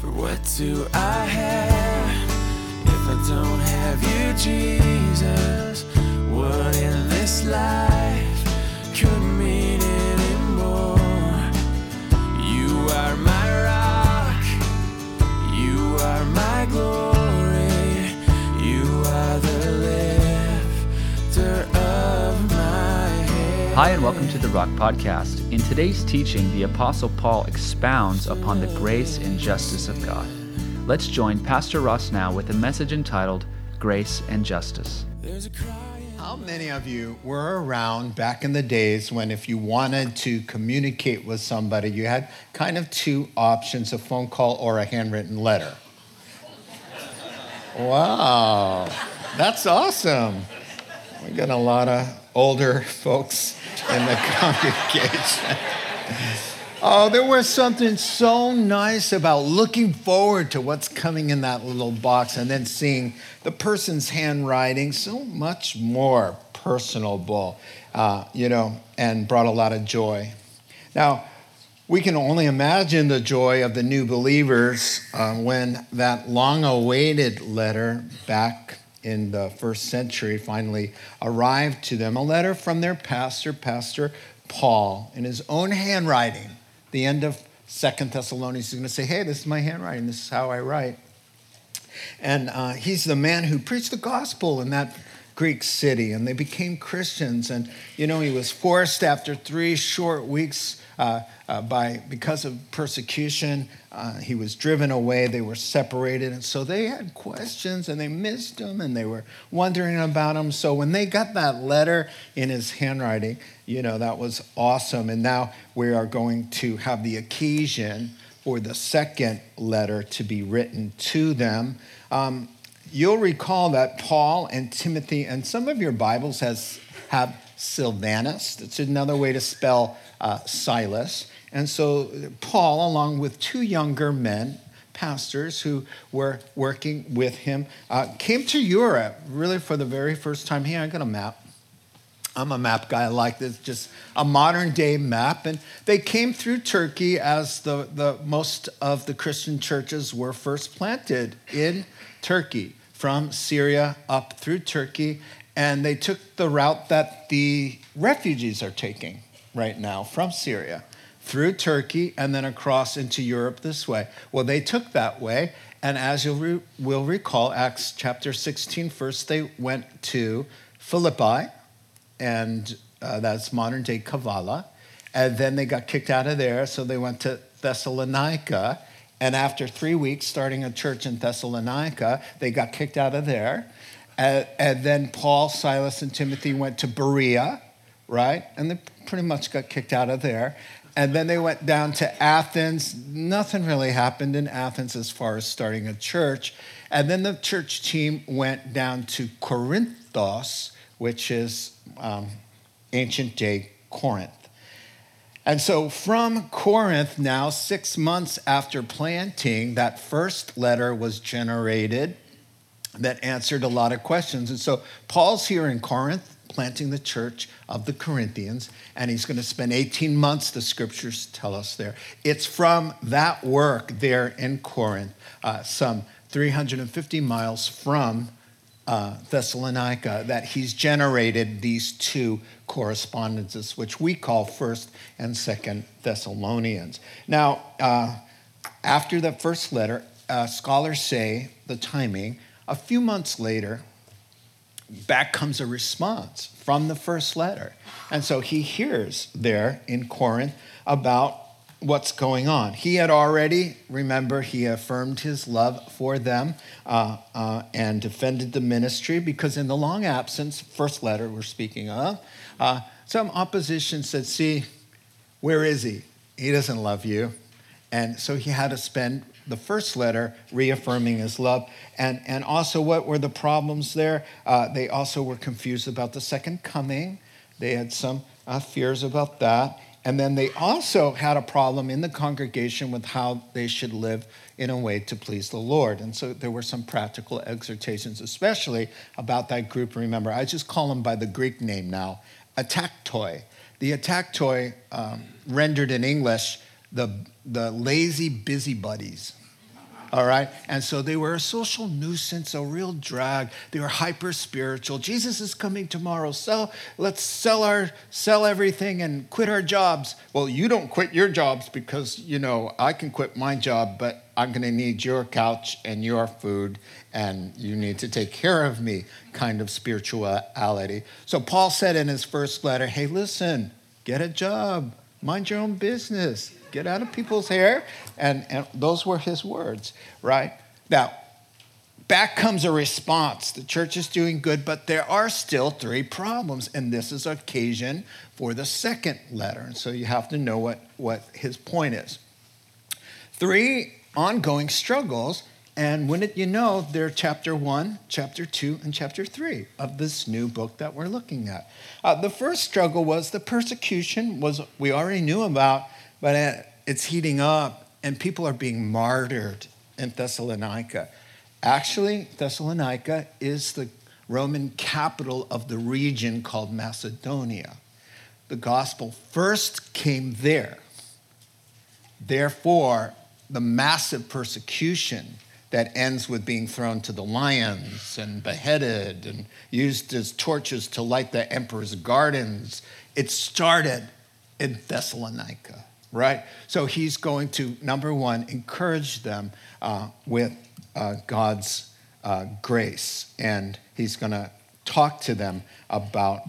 For what do I have if I don't have you, Jesus? What in this life could mean Hi, and welcome to the Rock Podcast. In today's teaching, the Apostle Paul expounds upon the grace and justice of God. Let's join Pastor Ross now with a message entitled Grace and Justice. There's a cry. How many of you were around back in the days when, if you wanted to communicate with somebody, you had kind of two options a phone call or a handwritten letter? Wow, that's awesome. We got a lot of older folks in the congregation. Oh, there was something so nice about looking forward to what's coming in that little box and then seeing the person's handwriting so much more personable, uh, you know, and brought a lot of joy. Now, we can only imagine the joy of the new believers uh, when that long awaited letter back in the first century finally arrived to them a letter from their pastor, Pastor Paul, in his own handwriting. The end of Second Thessalonians, he's going to say, Hey, this is my handwriting, this is how I write. And uh, he's the man who preached the gospel in that Greek city, and they became Christians. And you know, he was forced after three short weeks uh, uh, by because of persecution. Uh, he was driven away. They were separated, and so they had questions, and they missed him, and they were wondering about him. So when they got that letter in his handwriting, you know, that was awesome. And now we are going to have the occasion for the second letter to be written to them. Um, you'll recall that Paul and Timothy, and some of your Bibles has have Silvanus. That's another way to spell uh, Silas. And so Paul, along with two younger men, pastors who were working with him, uh, came to Europe really for the very first time. Here, I got a map. I'm a map guy. I like this, just a modern day map. And they came through Turkey as the, the most of the Christian churches were first planted in Turkey from Syria up through Turkey. And they took the route that the refugees are taking right now from Syria through Turkey and then across into Europe this way. Well, they took that way. And as you re- will recall, Acts chapter 16, first they went to Philippi, and uh, that's modern day Kavala. And then they got kicked out of there, so they went to Thessalonica. And after three weeks starting a church in Thessalonica, they got kicked out of there. And, and then Paul, Silas, and Timothy went to Berea, right? And they pretty much got kicked out of there. And then they went down to Athens. Nothing really happened in Athens as far as starting a church. And then the church team went down to Corinthos, which is um, ancient day Corinth. And so from Corinth, now six months after planting, that first letter was generated that answered a lot of questions. And so Paul's here in Corinth planting the church of the Corinthians, and he's going to spend 18 months, the scriptures tell us there. It's from that work there in Corinth, uh, some 350 miles from uh, Thessalonica, that he's generated these two correspondences, which we call First and Second Thessalonians. Now, uh, after the first letter, uh, scholars say the timing. A few months later, back comes a response from the first letter. And so he hears there in Corinth about what's going on. He had already, remember, he affirmed his love for them uh, uh, and defended the ministry because in the long absence, first letter we're speaking of, uh, some opposition said, See, where is he? He doesn't love you. And so he had to spend the first letter reaffirming his love. And, and also, what were the problems there? Uh, they also were confused about the second coming. They had some uh, fears about that. And then they also had a problem in the congregation with how they should live in a way to please the Lord. And so there were some practical exhortations, especially about that group. Remember, I just call them by the Greek name now ataktoi. The ataktoi, um, rendered in English, the, the lazy busybodies. All right. And so they were a social nuisance, a real drag. They were hyper spiritual. Jesus is coming tomorrow. So let's sell our sell everything and quit our jobs. Well, you don't quit your jobs because, you know, I can quit my job, but I'm going to need your couch and your food and you need to take care of me kind of spirituality. So Paul said in his first letter, "Hey, listen, get a job. Mind your own business get out of people's hair. And, and those were his words, right? Now, back comes a response. The church is doing good, but there are still three problems. And this is occasion for the second letter. And so you have to know what, what his point is. Three ongoing struggles. And wouldn't you know, they're chapter one, chapter two, and chapter three of this new book that we're looking at. Uh, the first struggle was the persecution was we already knew about but it's heating up, and people are being martyred in Thessalonica. Actually, Thessalonica is the Roman capital of the region called Macedonia. The gospel first came there. Therefore, the massive persecution that ends with being thrown to the lions and beheaded and used as torches to light the emperor's gardens, it started in Thessalonica right? So he's going to, number one, encourage them uh, with uh, God's uh, grace. And he's going to talk to them about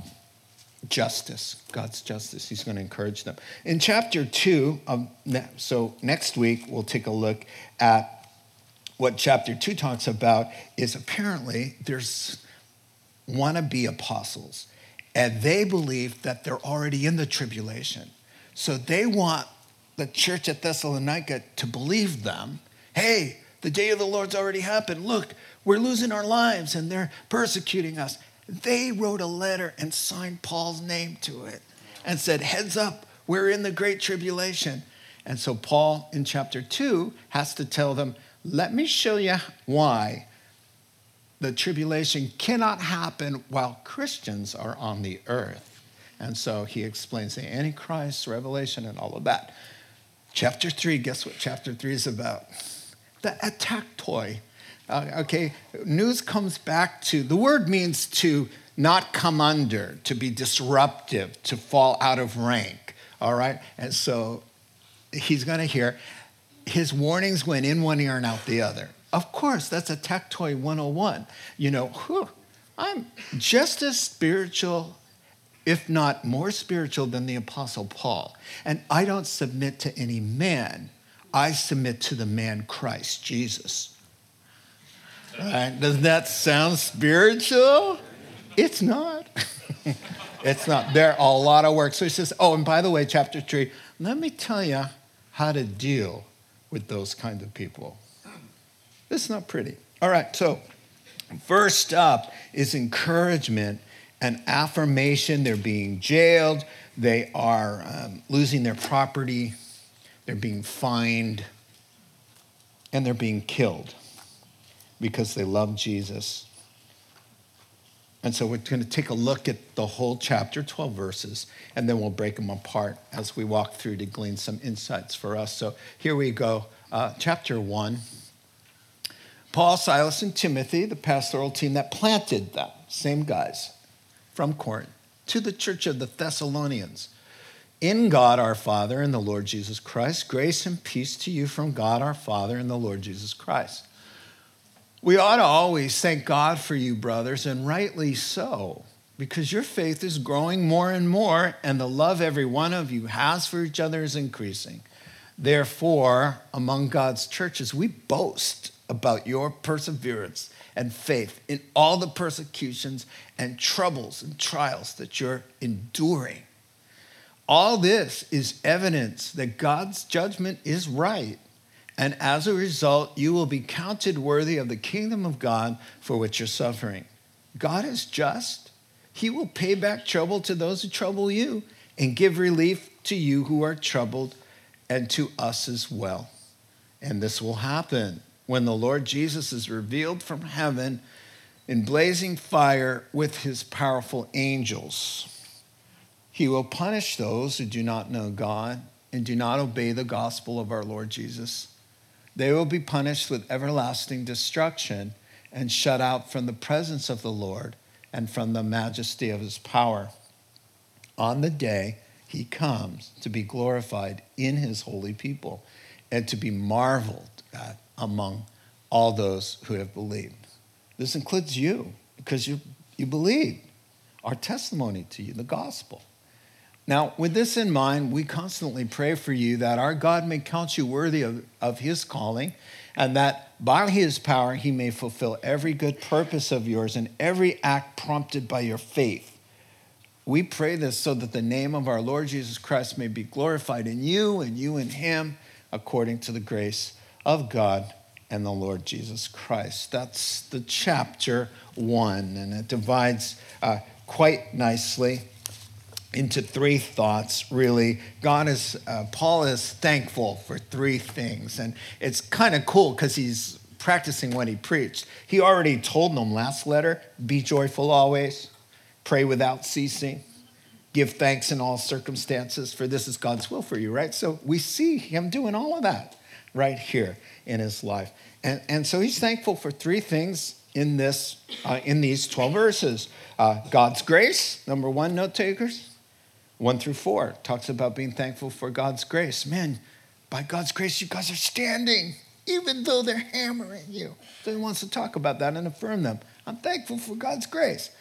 justice, God's justice. He's going to encourage them. In chapter two, of ne- so next week, we'll take a look at what chapter two talks about is apparently there's wannabe apostles, and they believe that they're already in the tribulation so they want the church at Thessalonica to believe them hey, the day of the Lord's already happened. Look, we're losing our lives and they're persecuting us. They wrote a letter and signed Paul's name to it and said, heads up, we're in the great tribulation. And so Paul in chapter 2 has to tell them, let me show you why the tribulation cannot happen while Christians are on the earth. And so he explains the Antichrist, Revelation, and all of that. Chapter 3, guess what chapter 3 is about? The attack toy. Uh, okay, news comes back to the word means to not come under, to be disruptive, to fall out of rank. All right? And so he's going to hear his warnings went in one ear and out the other. Of course, that's ataktoi 101. You know, whew, I'm just as spiritual if not more spiritual than the Apostle Paul. And I don't submit to any man, I submit to the man Christ Jesus. Right? Doesn't that sound spiritual? It's not. it's not. There are a lot of work. So he says, oh, and by the way, chapter three, let me tell you how to deal with those kind of people. It's not pretty. All right, so first up is encouragement an affirmation. They're being jailed, they are um, losing their property, they're being fined, and they're being killed because they love Jesus. And so we're going to take a look at the whole chapter, 12 verses, and then we'll break them apart as we walk through to glean some insights for us. So here we go. Uh, chapter 1. Paul, Silas, and Timothy, the pastoral team that planted them, same guys from Corinth to the church of the Thessalonians. In God our Father and the Lord Jesus Christ, grace and peace to you from God our Father and the Lord Jesus Christ. We ought to always thank God for you, brothers, and rightly so, because your faith is growing more and more, and the love every one of you has for each other is increasing. Therefore, among God's churches, we boast about your perseverance and faith in all the persecutions and troubles and trials that you're enduring. All this is evidence that God's judgment is right. And as a result, you will be counted worthy of the kingdom of God for which you're suffering. God is just. He will pay back trouble to those who trouble you and give relief to you who are troubled and to us as well. And this will happen when the Lord Jesus is revealed from heaven in blazing fire with his powerful angels. He will punish those who do not know God and do not obey the gospel of our Lord Jesus. they will be punished with everlasting destruction and shut out from the presence of the Lord and from the majesty of his power. On the day he comes to be glorified in his holy people and to be marveled at among all those who have believed. This includes you because you, you believe our testimony to you, the gospel. Now, with this in mind, we constantly pray for you that our God may count you worthy of, of his calling and that by his power he may fulfill every good purpose of yours and every act prompted by your faith. We pray this so that the name of our Lord Jesus Christ may be glorified in you and you in him according to the grace of God and the Lord Jesus Christ. That's the chapter one, and it divides uh, quite nicely into three thoughts really. God is uh, paul is thankful for three things and it's kind of cool because he's practicing what he preached. He already told them last letter be joyful always pray without ceasing give thanks in all circumstances for this is god's will for you right? So we see him doing all of that right here in his life and, and so he's thankful for three things in this uh, in these 12 verses uh, god's grace number one note takers 1 through 4 talks about being thankful for God's grace. Man, by God's grace, you guys are standing, even though they're hammering you. So he wants to talk about that and affirm them. I'm thankful for God's grace.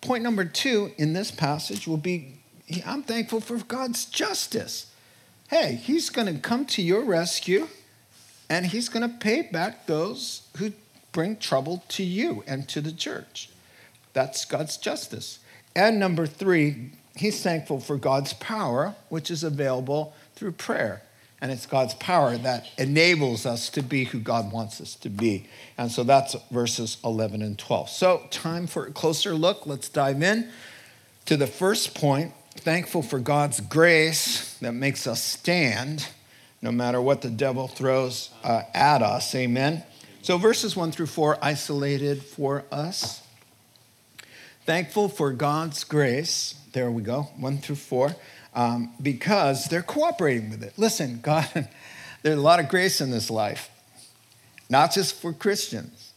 Point number two in this passage will be I'm thankful for God's justice. Hey, he's going to come to your rescue and he's going to pay back those who bring trouble to you and to the church. That's God's justice. And number three, he's thankful for God's power, which is available through prayer. And it's God's power that enables us to be who God wants us to be. And so that's verses 11 and 12. So, time for a closer look. Let's dive in to the first point. Thankful for God's grace that makes us stand no matter what the devil throws uh, at us. Amen. So, verses 1 through 4 isolated for us. Thankful for God's grace there we go, one through four, um, because they're cooperating with it. Listen, God, there's a lot of grace in this life, not just for Christians.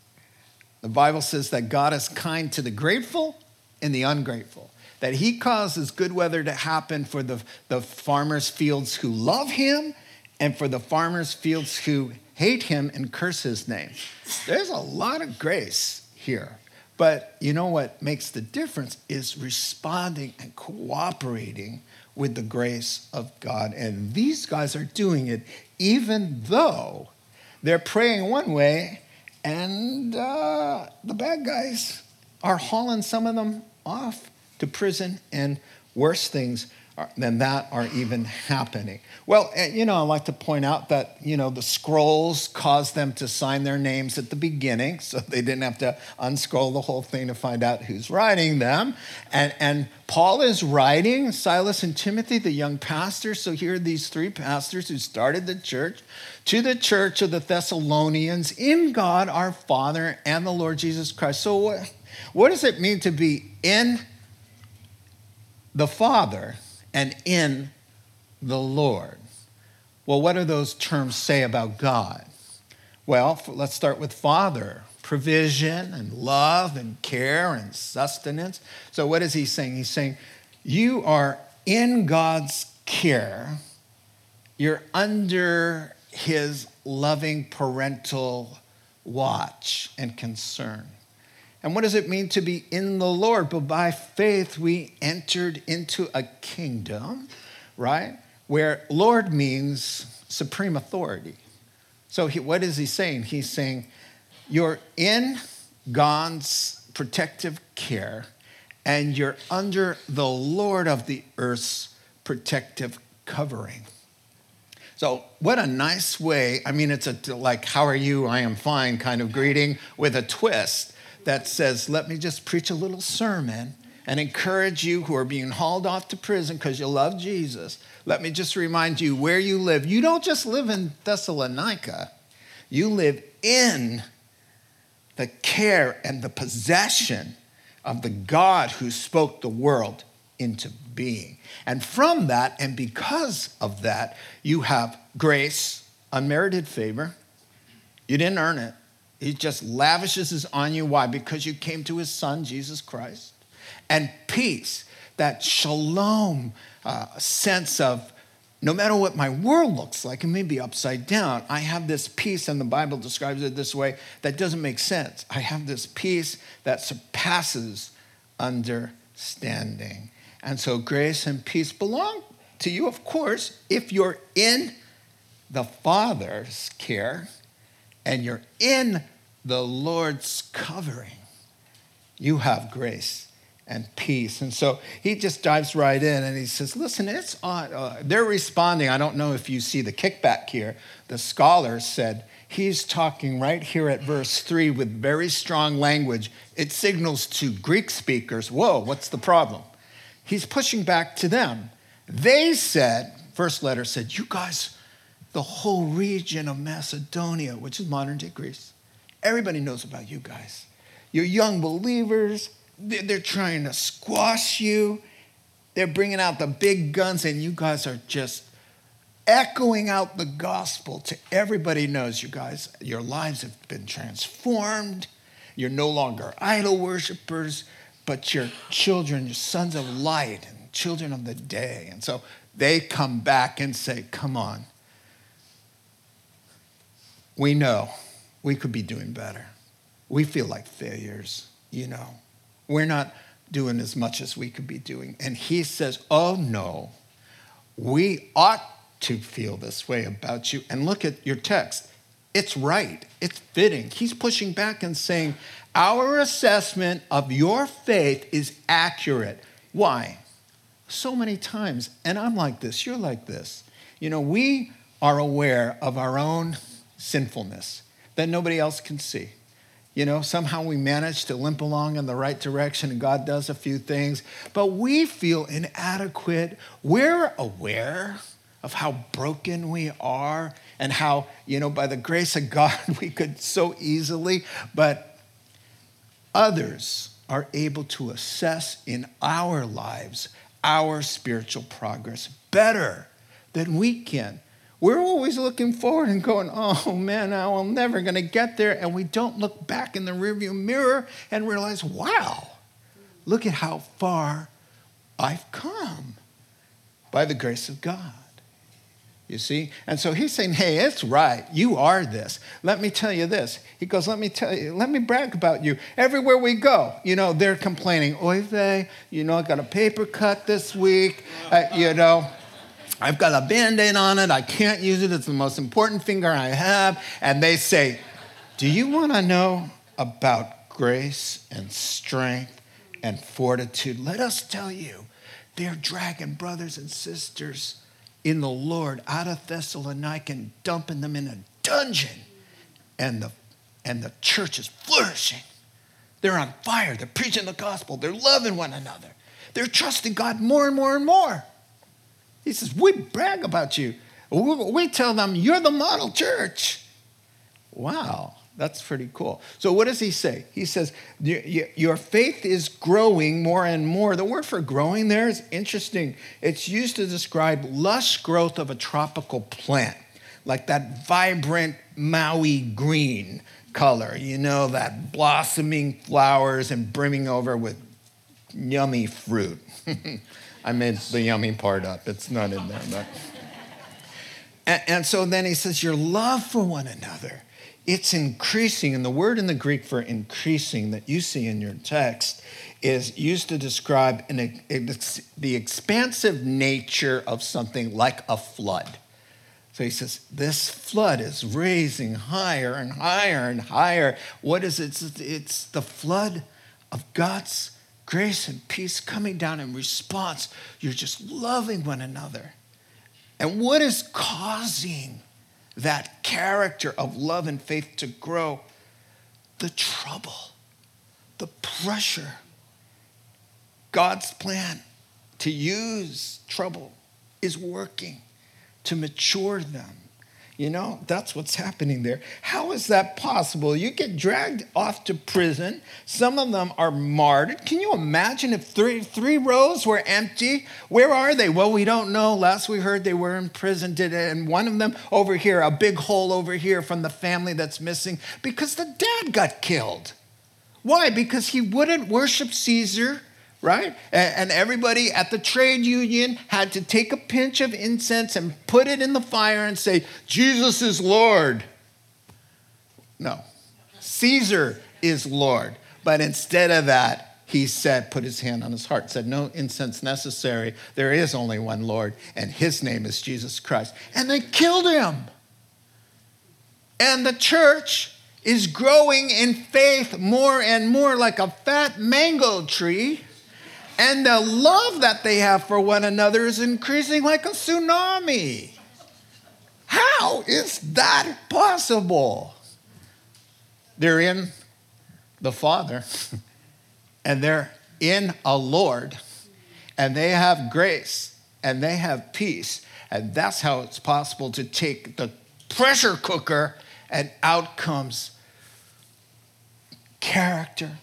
The Bible says that God is kind to the grateful and the ungrateful, that He causes good weather to happen for the, the farmers' fields who love Him and for the farmers' fields who hate Him and curse His name. There's a lot of grace here. But you know what makes the difference is responding and cooperating with the grace of God. And these guys are doing it even though they're praying one way and uh, the bad guys are hauling some of them off to prison and worse things than that are even happening. Well, eh, you know, I like to point out that, you know, the scrolls caused them to sign their names at the beginning, so they didn't have to unscroll the whole thing to find out who's writing them. And, and Paul is writing, Silas and Timothy, the young pastors. So here are these three pastors who started the church to the church of the Thessalonians in God our Father and the Lord Jesus Christ. So, what, what does it mean to be in the Father? And in the Lord. Well, what do those terms say about God? Well, let's start with Father provision and love and care and sustenance. So, what is he saying? He's saying, You are in God's care, you're under his loving parental watch and concern. And what does it mean to be in the Lord? But by faith, we entered into a kingdom, right? Where Lord means supreme authority. So, he, what is he saying? He's saying, You're in God's protective care, and you're under the Lord of the earth's protective covering. So, what a nice way. I mean, it's a like, how are you? I am fine kind of greeting with a twist that says, let me just preach a little sermon and encourage you who are being hauled off to prison because you love Jesus. Let me just remind you where you live. You don't just live in Thessalonica, you live in the care and the possession of the God who spoke the world into being. And from that, and because of that, you have grace, unmerited favor, You didn't earn it. He just lavishes it on you. Why? Because you came to his son, Jesus Christ. And peace, that shalom uh, sense of no matter what my world looks like, it may be upside down, I have this peace, and the Bible describes it this way that doesn't make sense. I have this peace that surpasses understanding. And so grace and peace belong to you, of course, if you're in the Father's care and you're in the Lord's covering. You have grace and peace. And so he just dives right in and he says, Listen, it's on. Uh, they're responding. I don't know if you see the kickback here. The scholar said, He's talking right here at verse 3 with very strong language. It signals to Greek speakers, Whoa, what's the problem? He's pushing back to them. They said, first letter said, You guys, the whole region of Macedonia, which is modern day Greece, everybody knows about you guys. You're young believers they're trying to squash you. They're bringing out the big guns, and you guys are just echoing out the gospel to everybody knows you guys. Your lives have been transformed. You're no longer idol worshippers, but you're children, you're sons of light and children of the day. And so they come back and say, Come on. We know we could be doing better. We feel like failures, you know we're not doing as much as we could be doing. And he says, Oh no, we ought to feel this way about you. And look at your text. It's right, it's fitting. He's pushing back and saying, Our assessment of your faith is accurate. Why? So many times, and I'm like this, you're like this. You know, we are aware of our own sinfulness that nobody else can see. You know, somehow we manage to limp along in the right direction and God does a few things, but we feel inadequate. We're aware of how broken we are and how, you know, by the grace of God, we could so easily, but others are able to assess in our lives our spiritual progress better than we can. We're always looking forward and going, oh man, I'm never going to get there. And we don't look back in the rearview mirror and realize, wow, look at how far I've come by the grace of God. You see? And so he's saying, hey, it's right. You are this. Let me tell you this. He goes, let me tell you, let me brag about you. Everywhere we go, you know, they're complaining, oy vey, you know, I got a paper cut this week, uh, you know. I've got a band aid on it. I can't use it. It's the most important finger I have. And they say, Do you want to know about grace and strength and fortitude? Let us tell you, they're dragging brothers and sisters in the Lord out of Thessalonica and dumping them in a dungeon. And the, and the church is flourishing. They're on fire. They're preaching the gospel. They're loving one another. They're trusting God more and more and more. He says, We brag about you. We tell them, You're the model church. Wow, that's pretty cool. So, what does he say? He says, Your faith is growing more and more. The word for growing there is interesting. It's used to describe lush growth of a tropical plant, like that vibrant Maui green color, you know, that blossoming flowers and brimming over with yummy fruit. I made the yummy part up. It's not in there. But. And, and so then he says, Your love for one another, it's increasing. And the word in the Greek for increasing that you see in your text is used to describe an, the expansive nature of something like a flood. So he says, This flood is raising higher and higher and higher. What is it? It's the flood of God's grace and peace coming down in response. You're just loving one another. And what is causing that character of love and faith to grow? The trouble, the pressure. God's plan to use trouble is working to mature them You know, that's what's happening there. How is that possible? You get dragged off to prison. Some of them are martyred. Can you imagine if three, three rows were empty? Where are they? Well, we don't know. Last we heard they were in prison. Did it? And one of them over here, a big hole over here from the family that's missing because the dad got killed. Why? Because he wouldn't worship Caesar right? And everybody at the trade union had to take a pinch of incense and put it in the fire and say, Jesus is Lord. No, Caesar is Lord. But instead of that, he said, put his hand on his heart, said, No incense necessary. There is only one Lord, and his name is Jesus Christ. And they killed him. And the church is growing in faith more and more like a fat mango tree and the love that they have for one another is increasing like a tsunami. How is that possible? They're in the Father, and they're in a Lord, and they have grace, and they have peace. And that's how it's possible to take the pressure cooker and out comes character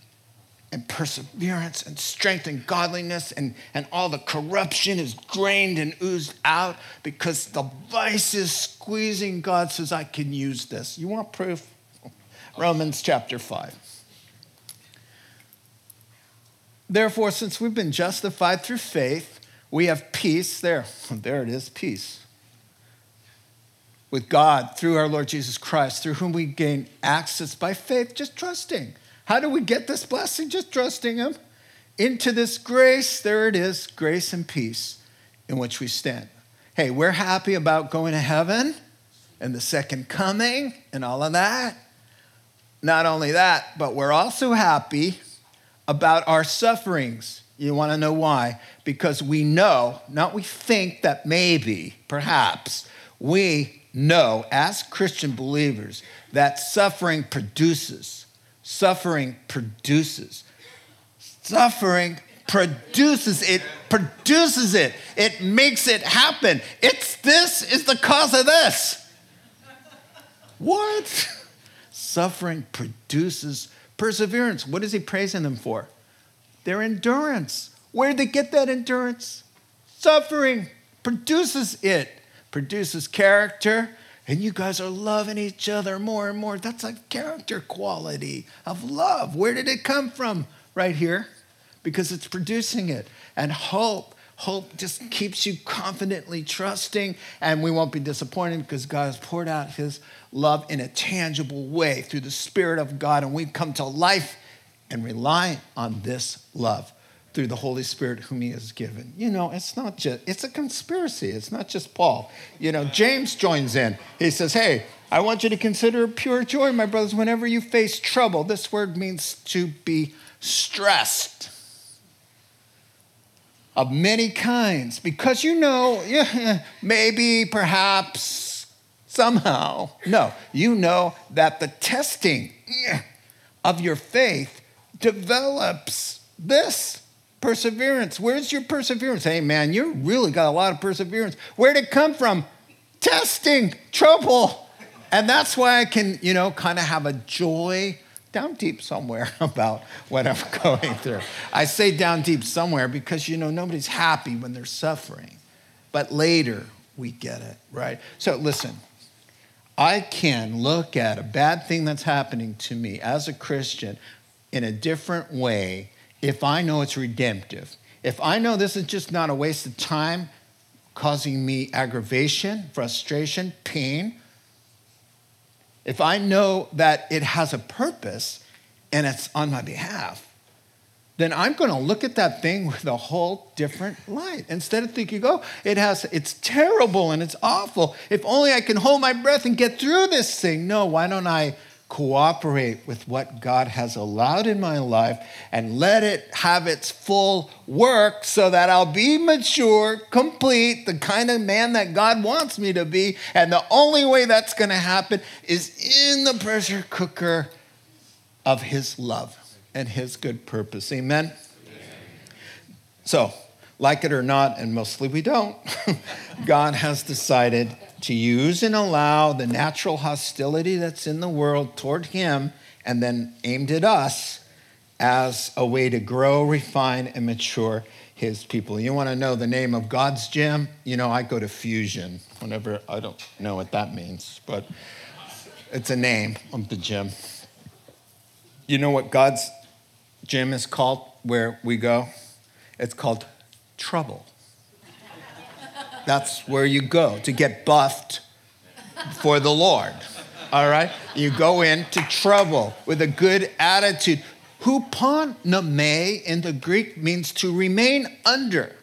and perseverance and strength and godliness and, and all the corruption is drained and oozed out because the vice is squeezing. God says, I can use this. You want proof? Romans chapter 5. Therefore, since we've been justified through faith, we have peace. There, there it is, peace. With God through our Lord Jesus Christ, through whom we gain access by faith, just trusting how do we get this blessing? Just trusting Him. Into this grace, there it is, grace and peace in which we stand. Hey, we're happy about going to heaven and the second coming and all of that. Not only that, but we're also happy about our sufferings. You want to know why? Because we know, not we think that maybe, perhaps, we know as Christian believers that suffering produces Suffering produces. Suffering produces. It produces it. It makes it happen. It's this is the cause of this. What? Suffering produces perseverance. What is he praising them for? Their endurance. Where did they get that endurance? Suffering produces it. Produces character and you guys are loving each other more and more. That's a character quality of love. Where did it come from? Right here, because it's producing it. And hope, hope just keeps you confidently trusting, and we won't be disappointed because God has poured out his love in a tangible way through the Spirit of God, and we come to life and rely on this love through the Holy Spirit whom he has given. You know, it's not just, it's a conspiracy. It's not just Paul. You know, James joins in. He says, hey, I want you to consider pure joy, my brothers, whenever you face trouble. This word means to be stressed of many kinds because you know, yeah, maybe, perhaps, somehow, no, you know that the testing of your faith develops this Perseverance. Where's your perseverance? Hey, man, you really got a lot of perseverance. Where'd it come from? Testing, trouble. And that's why I can, you know, kind of have a joy down deep somewhere about what I'm going through. I say down deep somewhere because, you know, nobody's happy when they're suffering. But later, we get it, right? So listen, I can look at a bad thing that's happening to me as a Christian in a different way if I know it's redemptive, if I know this is just not a waste of time causing me aggravation, frustration, pain, if I know that it has a purpose and it's on my behalf, then I'm going to look at that thing with a whole different light. Instead of thinking, oh, it has, it's terrible and it's awful. If only I can hold my breath and get through this thing. No, why don't I cooperate with what God has allowed in my life and let it have its full work so that I'll be mature, complete, the kind of man that God wants me to be. And the only way that's going to happen is in the pressure cooker of His love and His good purpose. Amen? Amen. So, like it or not, and mostly we don't, God has decided to use and allow the natural hostility that's in the world toward him and then aimed at us as a way to grow, refine, and mature his people. You want to know the name of God's gym? You know, I go to Fusion whenever, I don't know what that means, but it's a name of the gym. You know what God's gym is called where we go? It's called trouble. That's where you go to get buffed for the Lord. All right? You go into trouble with a good attitude. Hupomone in the Greek means to remain under.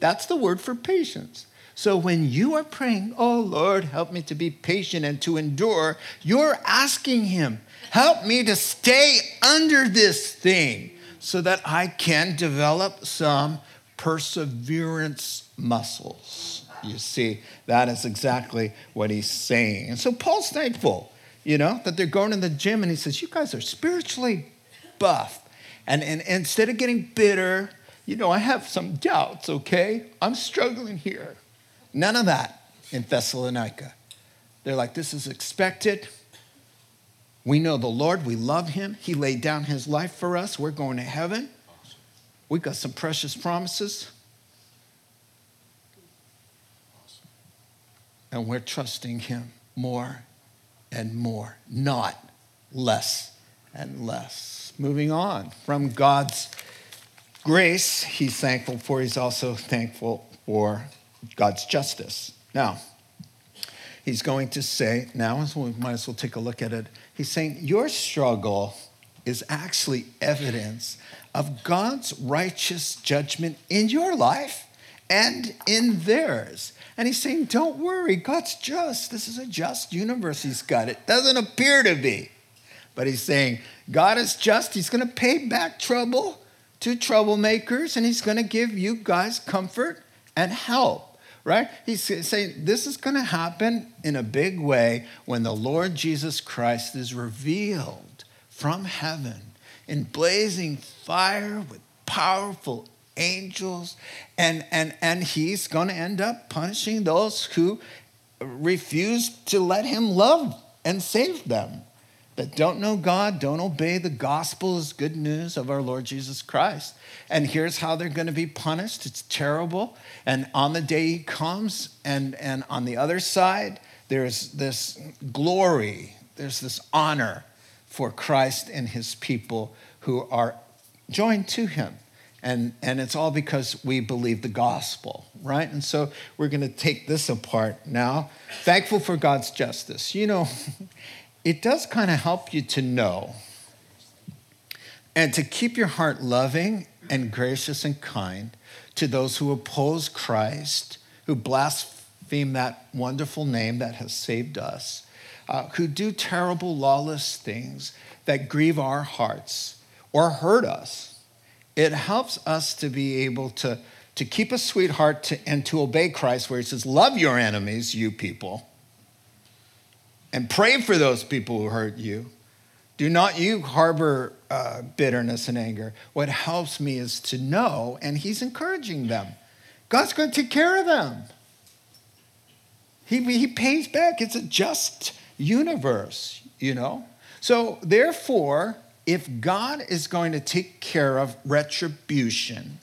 That's the word for patience. So when you are praying, oh Lord, help me to be patient and to endure, you're asking Him, help me to stay under this thing so that I can develop some perseverance muscles. You see, that is exactly what he's saying. And so Paul's thankful, you know, that they're going to the gym and he says, You guys are spiritually buff. And, and, and instead of getting bitter, you know, I have some doubts, okay? I'm struggling here. None of that in Thessalonica. They're like, This is expected. We know the Lord, we love him. He laid down his life for us. We're going to heaven. We've got some precious promises. And we're trusting him more and more, not less and less. Moving on from God's grace, he's thankful for, he's also thankful for God's justice. Now, he's going to say, now we might as well take a look at it. He's saying, Your struggle is actually evidence of God's righteous judgment in your life and in theirs. And he's saying, Don't worry, God's just. This is a just universe he's got. It doesn't appear to be. But he's saying, God is just. He's going to pay back trouble to troublemakers, and he's going to give you guys comfort and help, right? He's saying this is going to happen in a big way when the Lord Jesus Christ is revealed from heaven in blazing fire with powerful angels and and and he's going to end up punishing those who refuse to let him love and save them that don't know God, don't obey the gospel's good news of our Lord Jesus Christ. And here's how they're going to be punished. It's terrible. And on the day he comes, and, and on the other side, there's this glory, there's this honor for Christ and his people who are joined to him. And, and it's all because we believe the gospel, right? And so we're going to take this apart now. Thankful for God's justice. You know, it does kind of help you to know and to keep your heart loving and gracious and kind to those who oppose Christ, who blaspheme that wonderful name that has saved us, uh, who do terrible, lawless things that grieve our hearts or hurt us. It helps us to be able to, to keep a sweet heart to, and to obey Christ, where he says, Love your enemies, you people, and pray for those people who hurt you. Do not you harbor uh, bitterness and anger. What helps me is to know, and he's encouraging them. God's going to take care of them. He, he pays back. It's a just universe, you know? So, therefore, if God is going to take care of retribution,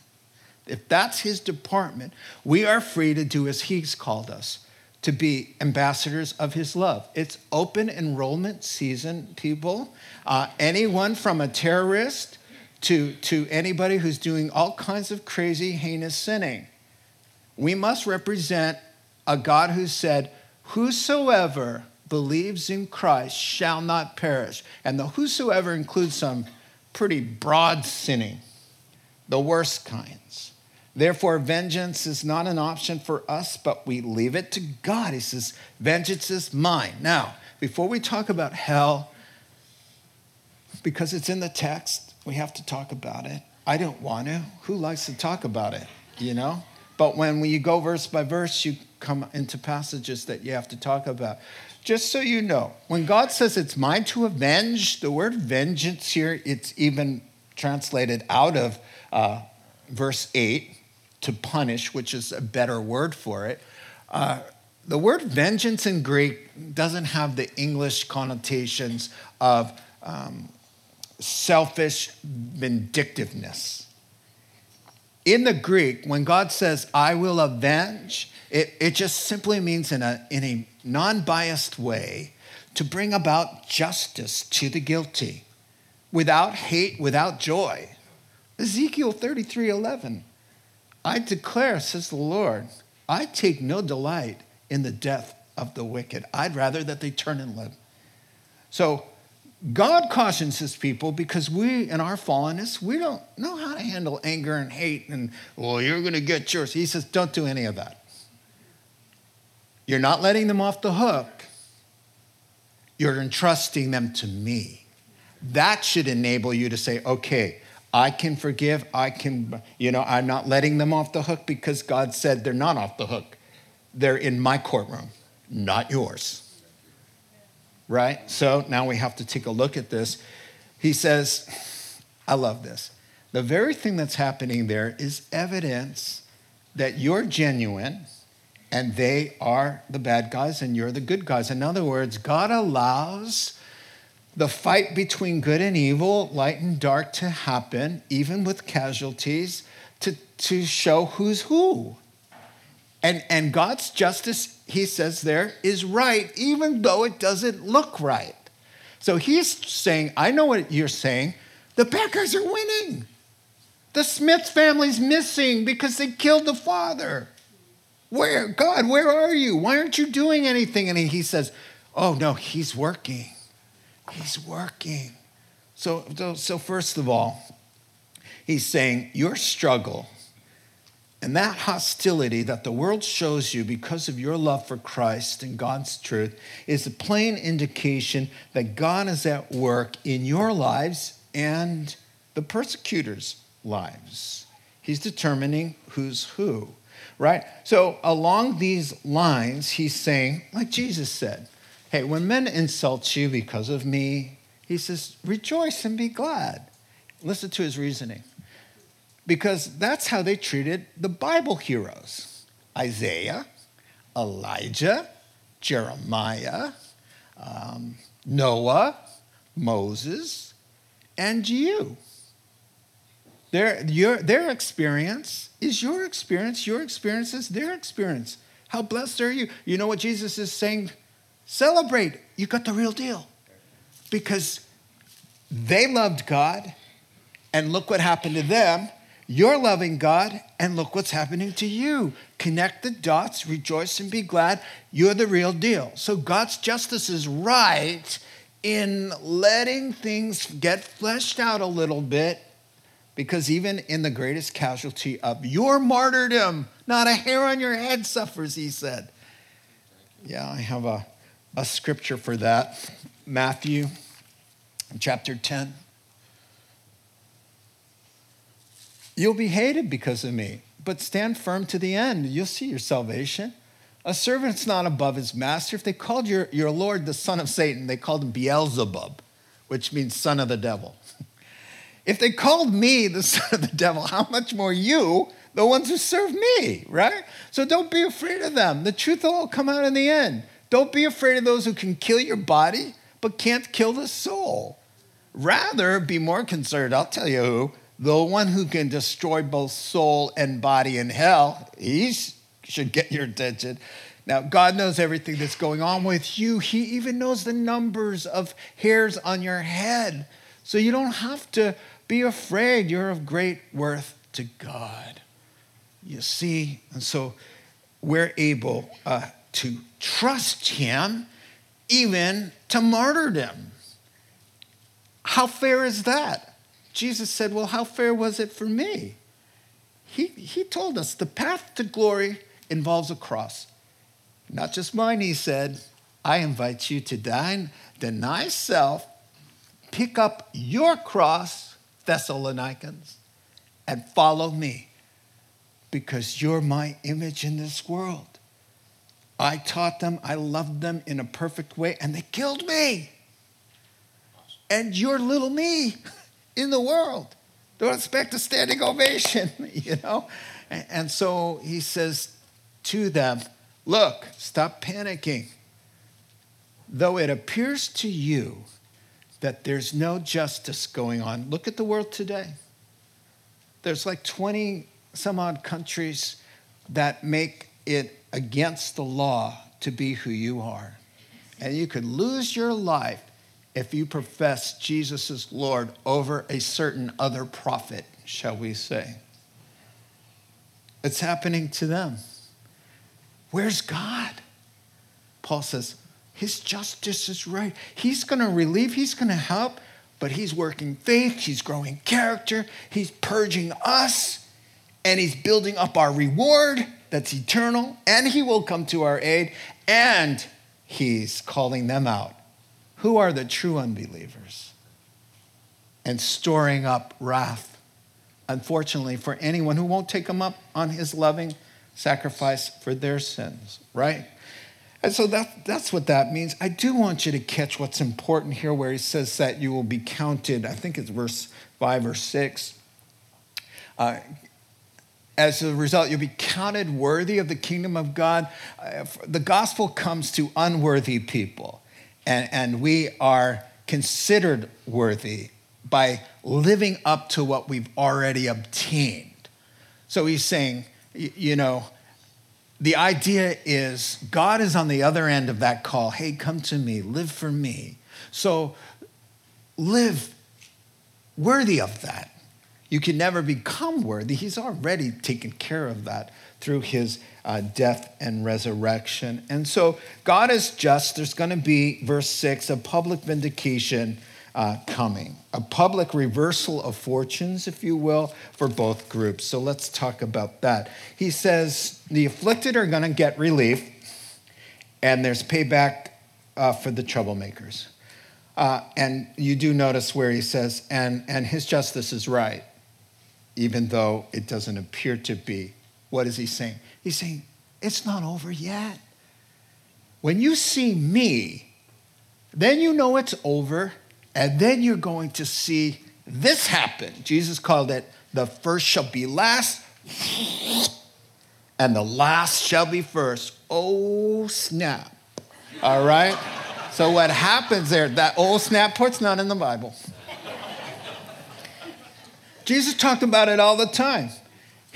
if that's his department, we are free to do as he's called us to be ambassadors of his love. It's open enrollment season, people. Uh, anyone from a terrorist to, to anybody who's doing all kinds of crazy, heinous sinning. We must represent a God who said, Whosoever believes in Christ shall not perish. And the whosoever includes some pretty broad sinning, the worst kinds. Therefore, vengeance is not an option for us, but we leave it to God. He says, Vengeance is mine. Now, before we talk about hell, because it's in the text, we have to talk about it. I don't want to. Who likes to talk about it? You know? But when you go verse by verse, you come into passages that you have to talk about. Just so you know, when God says it's mine to avenge, the word vengeance here, it's even translated out of uh, verse 8 to punish, which is a better word for it. Uh, the word vengeance in Greek doesn't have the English connotations of um, selfish vindictiveness. In the Greek, when God says, I will avenge, it, it just simply means in a, in a non biased way to bring about justice to the guilty without hate, without joy. Ezekiel 33 11. I declare, says the Lord, I take no delight in the death of the wicked. I'd rather that they turn and live. So God cautions his people because we, in our fallenness, we don't know how to handle anger and hate and, well, you're going to get yours. He says, don't do any of that. You're not letting them off the hook, you're entrusting them to me. That should enable you to say, okay, I can forgive. I can, you know, I'm not letting them off the hook because God said they're not off the hook. They're in my courtroom, not yours. Right? So now we have to take a look at this. He says, I love this. The very thing that's happening there is evidence that you're genuine and they are the bad guys and you're the good guys. In other words, God allows the fight between good and evil, light and dark, to happen, even with casualties, to, to show who's who. And, and God's justice, he says there, is right, even though it doesn't look right. So he's saying, I know what you're saying. The guys are winning. The Smith family's missing because they killed the father. Where, God, where are you? Why aren't you doing anything? And he says, Oh, no, he's working. He's working. So, so first of all, he's saying, Your struggle and that hostility that the world shows you because of your love for Christ and God's truth is a plain indication that God is at work in your lives and the persecutors' lives. He's determining who's who, right? So, along these lines, he's saying, like Jesus said, hey, when men insult you because of me, he says, rejoice and be glad. Listen to his reasoning because that's how they treated the Bible heroes Isaiah, Elijah, Jeremiah, um, Noah, Moses, and you. Their, your, their experience is your experience. Your experience is their experience. How blessed are you? You know what Jesus is saying? Celebrate. You got the real deal. Because they loved God, and look what happened to them you're loving God, and look what's happening to you. Connect the dots, rejoice and be glad. You're the real deal. So God's justice is right in letting things get fleshed out a little bit, because even in the greatest casualty of your martyrdom, not a hair on your head suffers, he said. Yeah, I have a, a scripture for that. Matthew chapter 10. You'll be hated because of me, but stand firm to the end. You'll see your salvation. A servant's not above his master. If they called your, your Lord the son of Satan, they called him Beelzebub, which means son of the devil. if they called me the son of the devil, how much more you, the ones who serve me, right? So don't be afraid of them. The truth will all come out in the end. Don't be afraid of those who can kill your body, but can't kill the soul. Rather, be more concerned, I'll tell you who, the one who can destroy both soul and body in hell, he should get your attention. Now, God knows everything that's going on with you. He even knows the numbers of hairs on your head. So you don't have to be afraid. You're of great worth to God. You see? And so we're able uh, to trust Him even to martyrdom. How fair is that? Jesus said, Well, how fair was it for me? He, he told us the path to glory involves a cross. Not just mine, he said. I invite you to dine, deny self, pick up your cross, Thessalonians, and follow me because you're my image in this world. I taught them, I loved them in a perfect way, and they killed me. And you're little me. in the world. Don't expect a standing ovation, you know? And so he says to them, Look, stop panicking. Though it appears to you that there's no justice going on, look at the world today. There's like 20 some odd countries that make it against the law to be who you are. And you could lose your life if you profess Jesus as Lord over a certain other prophet, shall we say. It's happening to them. Where's God? Paul says, His justice is right. He's going to relieve, He's going to help, but He's working faith, He's growing character, He's purging us, and He's building up our reward that's eternal, and He will come to our aid, and He's calling them out. Who are the true unbelievers? And storing up wrath, unfortunately, for anyone who won't take Him up on His loving sacrifice for their sins, right? And so that, that's what that means. I do want you to catch what's important here, where he says that you will be counted. I think it's verse five or six. Uh, as a result, you'll be counted worthy of the kingdom of God. Uh, the gospel comes to unworthy people, and, and we are considered worthy by living up to what we've already obtained. So he's saying, you know, the idea is God is on the other end of that call. Hey, come to me, live for me. So live worthy of that. You can never become worthy. He's already taken care of that through his uh, death and resurrection. And so God is just. There's going to be, verse 6, a public vindication uh, coming, a public reversal of fortunes, if you will, for both groups. So let's talk about that. He says the afflicted are going to get relief, and there's payback uh, for the troublemakers. Uh, and you do notice where he says, and, and his justice is right, even though it doesn't appear to be. What is he saying? He's saying, it's not over yet. When you see me, then you know it's over and then you're going to see this happen. Jesus called it the first shall be last, and the last shall be first. Oh, snap. All right? So, what happens there, that old snap part's not in the Bible. Jesus talked about it all the time.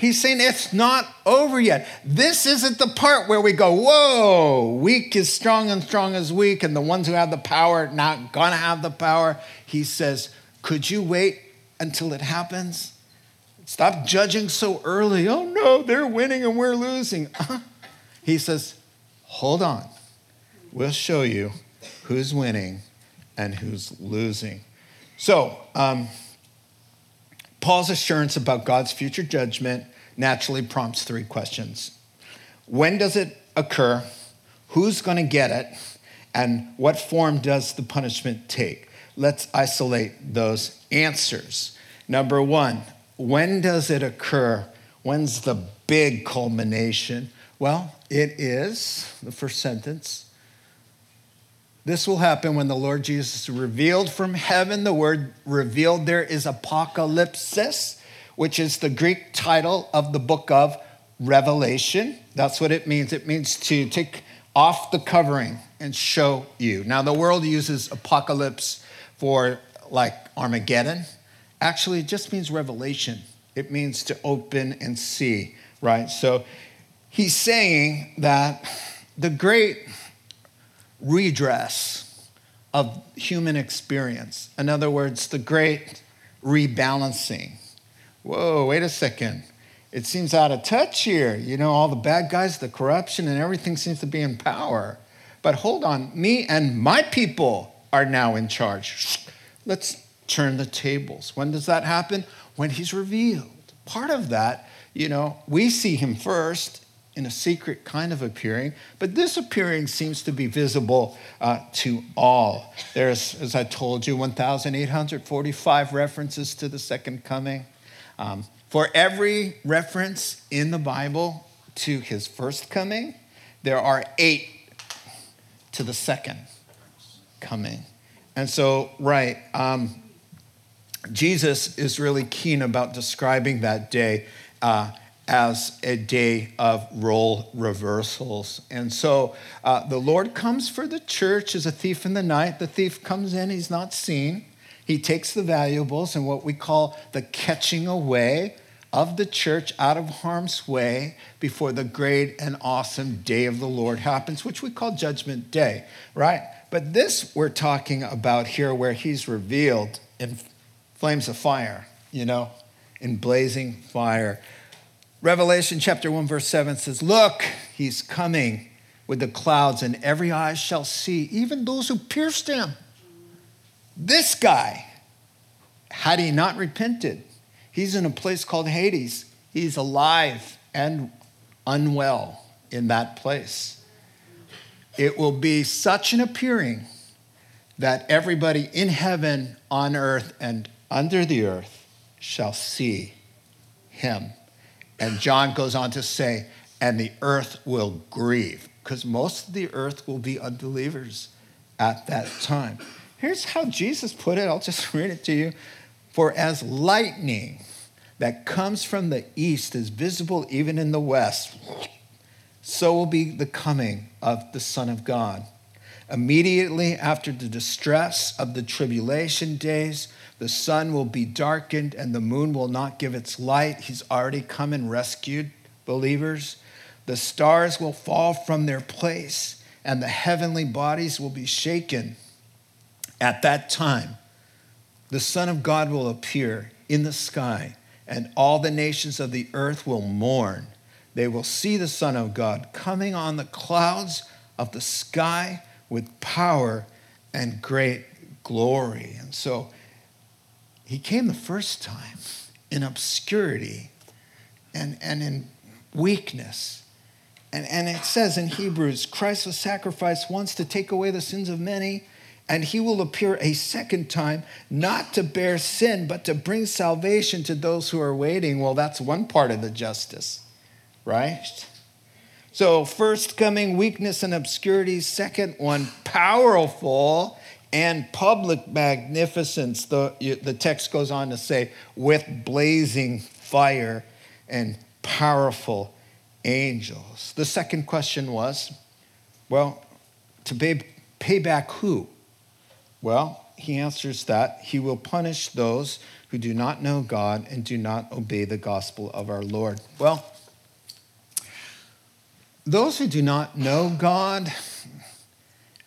He's saying it's not over yet. This isn't the part where we go, whoa, weak is strong and strong is weak, and the ones who have the power not gonna have the power. He says, could you wait until it happens? Stop judging so early. Oh no, they're winning and we're losing. He says, hold on. We'll show you who's winning and who's losing. So, um, Paul's assurance about God's future judgment naturally prompts three questions When does it occur? Who's going to get it? And what form does the punishment take? Let's isolate those answers. Number one, when does it occur? When's the big culmination? Well, it is the first sentence this will happen when the Lord Jesus revealed from heaven. The word revealed there is apocalypsis, which is the Greek title of the book of Revelation. That's what it means. It means to take off the covering and show you. Now, the world uses apocalypse for like Armageddon. Actually, it just means revelation, it means to open and see, right? So he's saying that the great redress of human experience. In other words, the great rebalancing. Whoa, wait a second. It seems out of touch here. You know, all the bad guys, the corruption, and everything seems to be in power. But hold on, me and my people are now in charge. Let's turn the tables. When does that happen? When he's revealed. Part of that, you know, we see him first in a secret kind of appearing, but this appearing seems to be visible uh, to all. There's, as I told you, 1,845 references to the second coming. Um, for every reference in the Bible to his first coming, there are eight to the second coming. And so, right, um, Jesus is really keen about describing that day uh, as a day of role reversals. And so uh, the Lord comes for the church as a thief in the night. The thief comes in, he's not seen. He takes the valuables and what we call the catching away of the church out of harm's way before the great and awesome day of the Lord happens, which we call Judgment Day, right? But this we're talking about here, where he's revealed in flames of fire, you know, in blazing fire. Revelation chapter 1, verse 7 says, Look, he's coming with the clouds, and every eye shall see, even those who pierced him. This guy, had he not repented, he's in a place called Hades. He's alive and unwell in that place. It will be such an appearing that everybody in heaven, on earth, and under the earth shall see him. And John goes on to say, and the earth will grieve, because most of the earth will be unbelievers at that time. Here's how Jesus put it. I'll just read it to you. For as lightning that comes from the east is visible even in the west, so will be the coming of the Son of God. Immediately after the distress of the tribulation days, the sun will be darkened and the moon will not give its light. He's already come and rescued believers. The stars will fall from their place and the heavenly bodies will be shaken. At that time, the Son of God will appear in the sky, and all the nations of the earth will mourn. They will see the Son of God coming on the clouds of the sky with power and great glory. And so he came the first time in obscurity and, and in weakness. And, and it says in Hebrews Christ was sacrificed once to take away the sins of many and he will appear a second time, not to bear sin, but to bring salvation to those who are waiting. Well, that's one part of the justice, right? So, first coming, weakness and obscurity. Second one, powerful and public magnificence. The, the text goes on to say, with blazing fire and powerful angels. The second question was, well, to pay, pay back who? Well, he answers that he will punish those who do not know God and do not obey the gospel of our Lord. Well, those who do not know God,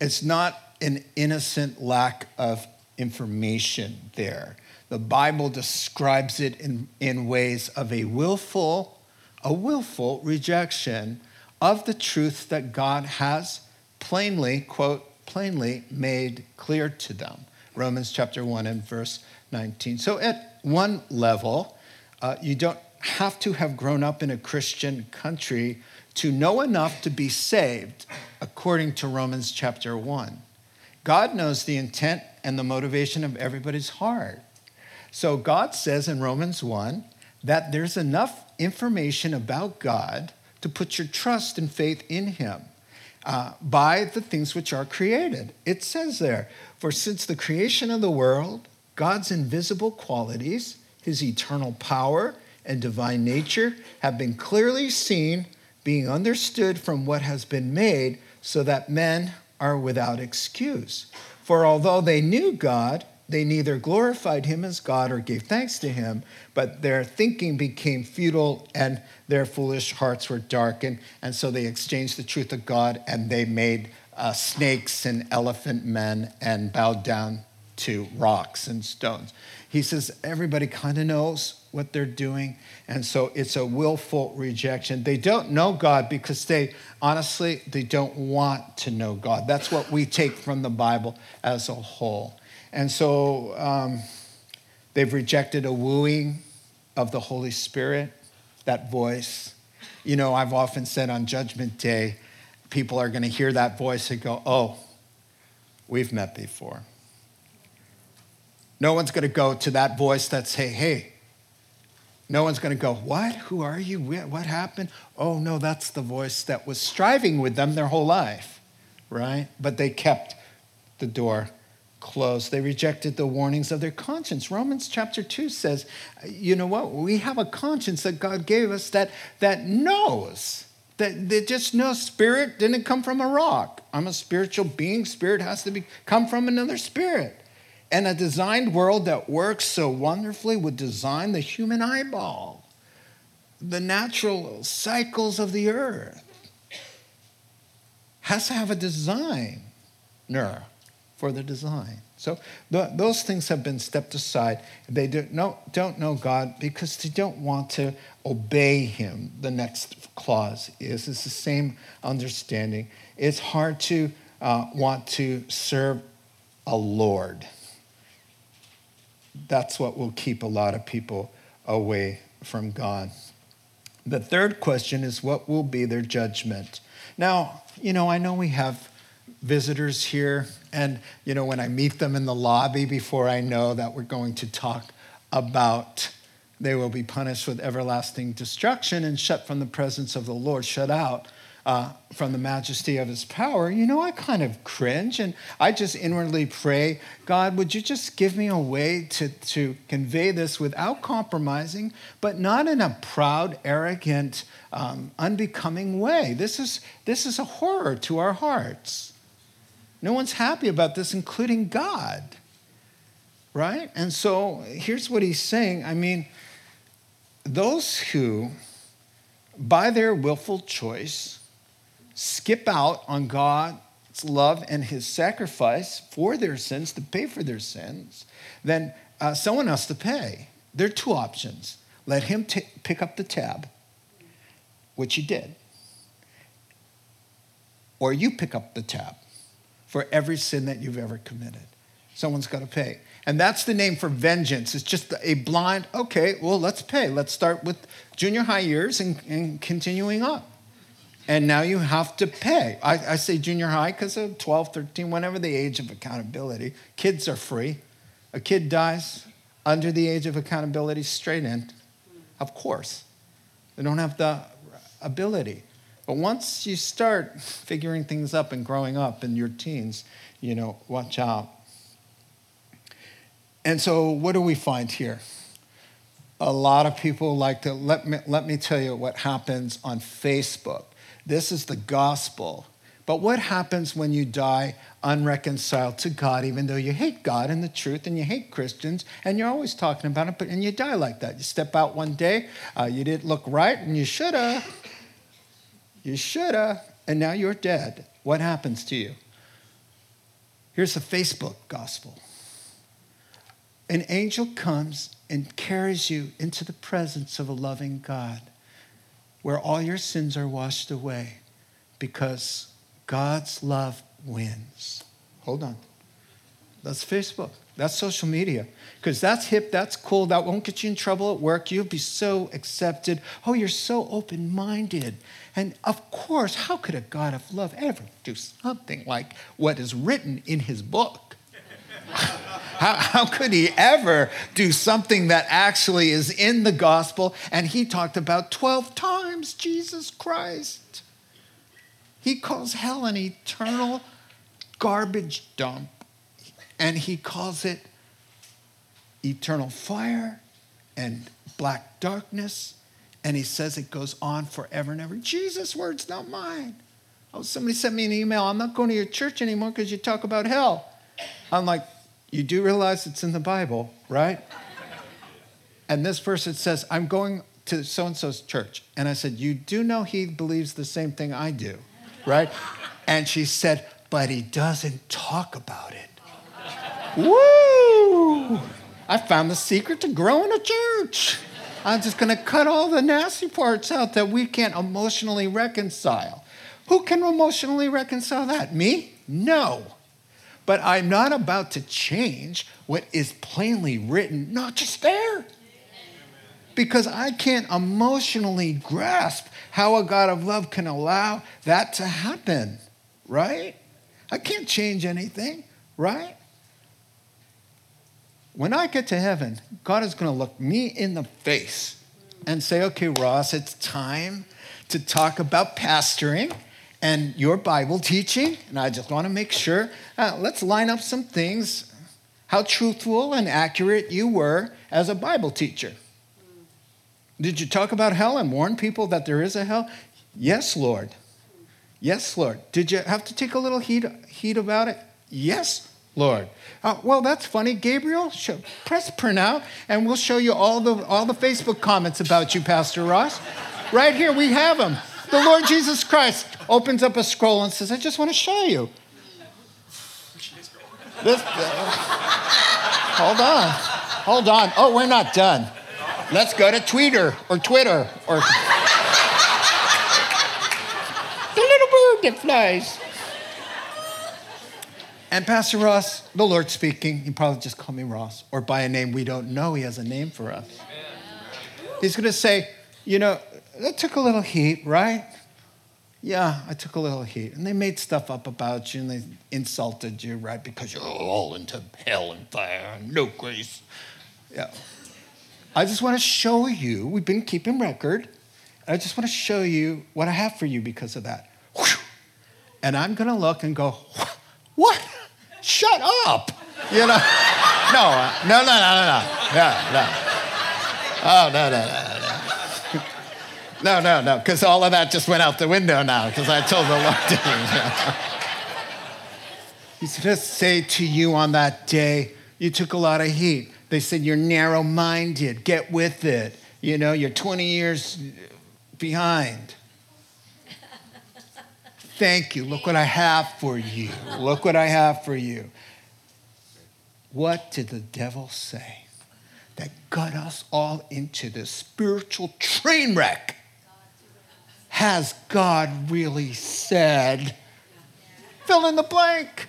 it's not an innocent lack of information there. The Bible describes it in, in ways of a willful, a willful rejection of the truth that God has plainly, quote, plainly made clear to them. Romans chapter 1 and verse 19. So, at one level, uh, you don't have to have grown up in a Christian country to know enough to be saved, according to Romans chapter 1. God knows the intent and the motivation of everybody's heart. So, God says in Romans 1 that there's enough information about God to put your trust and faith in Him uh, by the things which are created. It says there, for since the creation of the world, God's invisible qualities, his eternal power and divine nature, have been clearly seen, being understood from what has been made, so that men are without excuse. For although they knew God, they neither glorified him as God or gave thanks to him, but their thinking became futile and their foolish hearts were darkened. And so they exchanged the truth of God and they made uh, snakes and elephant men and bowed down to rocks and stones. He says everybody kind of knows what they're doing. And so it's a willful rejection. They don't know God because they honestly, they don't want to know God. That's what we take from the Bible as a whole. And so um, they've rejected a wooing of the Holy Spirit, that voice. You know, I've often said on Judgment Day, people are going to hear that voice and go, oh, we've met before. No one's going to go to that voice that's, hey, hey. No one's going to go, what? Who are you? What happened? Oh, no, that's the voice that was striving with them their whole life, right? But they kept the door close. They rejected the warnings of their conscience. Romans chapter 2 says, you know what? We have a conscience that God gave us that, that knows. That, that just knows spirit didn't come from a rock. I'm a spiritual being. Spirit has to be, come from another spirit. And a designed world that works so wonderfully would design the human eyeball, the natural cycles of the earth. Has to have a designer for the design. So those things have been stepped aside. They do, no, don't know God because they don't want to obey Him. The next clause is it's the same understanding. It's hard to uh, want to serve a Lord. That's what will keep a lot of people away from God. The third question is what will be their judgment? Now, you know, I know we have visitors here. And, you know, when I meet them in the lobby before I know that we're going to talk about they will be punished with everlasting destruction and shut from the presence of the Lord, shut out uh, from the majesty of his power, you know, I kind of cringe and I just inwardly pray, God, would you just give me a way to, to convey this without compromising, but not in a proud, arrogant, um, unbecoming way? This is, this is a horror to our hearts. No one's happy about this, including God. Right? And so here's what he's saying. I mean, those who, by their willful choice, skip out on God's love and his sacrifice for their sins to pay for their sins, then uh, someone has to pay. There are two options. Let him t- pick up the tab, which he did, or you pick up the tab for every sin that you've ever committed. Someone's got to pay. And that's the name for vengeance. It's just a blind, okay, well, let's pay. Let's start with junior high years and, and continuing up. And now you have to pay. I, I say junior high because of 12, 13, whenever the age of accountability. Kids are free. A kid dies under the age of accountability, straight in. Of course. They don't have the ability. But once you start figuring things up and growing up in your teens, you know, watch out. And so, what do we find here? A lot of people like to let me, let me tell you what happens on Facebook. This is the gospel. But what happens when you die unreconciled to God, even though you hate God and the truth and you hate Christians and you're always talking about it, but and you die like that? You step out one day, uh, you didn't look right and you should have. You should have, and now you're dead. What happens to you? Here's the Facebook gospel an angel comes and carries you into the presence of a loving God where all your sins are washed away because God's love wins. Hold on. That's Facebook. That's social media. Because that's hip, that's cool, that won't get you in trouble at work. You'll be so accepted. Oh, you're so open minded. And of course, how could a God of love ever do something like what is written in his book? how, how could he ever do something that actually is in the gospel? And he talked about 12 times Jesus Christ. He calls hell an eternal garbage dump, and he calls it eternal fire and black darkness and he says it goes on forever and ever. Jesus' words, not mine. Oh, somebody sent me an email. I'm not going to your church anymore because you talk about hell. I'm like, you do realize it's in the Bible, right? and this person says, I'm going to so and so's church. And I said, You do know he believes the same thing I do, right? And she said, But he doesn't talk about it. Woo! I found the secret to growing a church. I'm just going to cut all the nasty parts out that we can't emotionally reconcile. Who can emotionally reconcile that? Me? No. But I'm not about to change what is plainly written, not just there. Because I can't emotionally grasp how a God of love can allow that to happen, right? I can't change anything, right? When I get to heaven, God is going to look me in the face and say, okay, Ross, it's time to talk about pastoring and your Bible teaching. And I just want to make sure, uh, let's line up some things. how truthful and accurate you were as a Bible teacher. Did you talk about hell and warn people that there is a hell? Yes, Lord. Yes, Lord. Did you have to take a little heat, heat about it? Yes, Lord. Uh, well, that's funny. Gabriel, show, press print out, and we'll show you all the, all the Facebook comments about you, Pastor Ross. Right here, we have them. The Lord Jesus Christ opens up a scroll and says, I just want to show you. This, uh, hold on. Hold on. Oh, we're not done. Let's go to Twitter or Twitter or the little bird that flies. And Pastor Ross, the Lord speaking, he probably just call me Ross or by a name we don't know. He has a name for us. He's going to say, you know, that took a little heat, right? Yeah, I took a little heat. And they made stuff up about you and they insulted you, right? Because you're all into hell and fire and no grace. Yeah. I just want to show you, we've been keeping record. And I just want to show you what I have for you because of that. And I'm going to look and go, what? Shut up. You know? No, uh, no, no, no, no, no. No, no. Oh, no, no, no. No, no, no, no, because all of that just went out the window now because I told the Lord. He's going to say to you on that day, you took a lot of heat. They said you're narrow minded, get with it. You know, you're 20 years behind. Thank you. Look what I have for you. Look what I have for you. What did the devil say that got us all into this spiritual train wreck? Has God really said? Fill in the blank.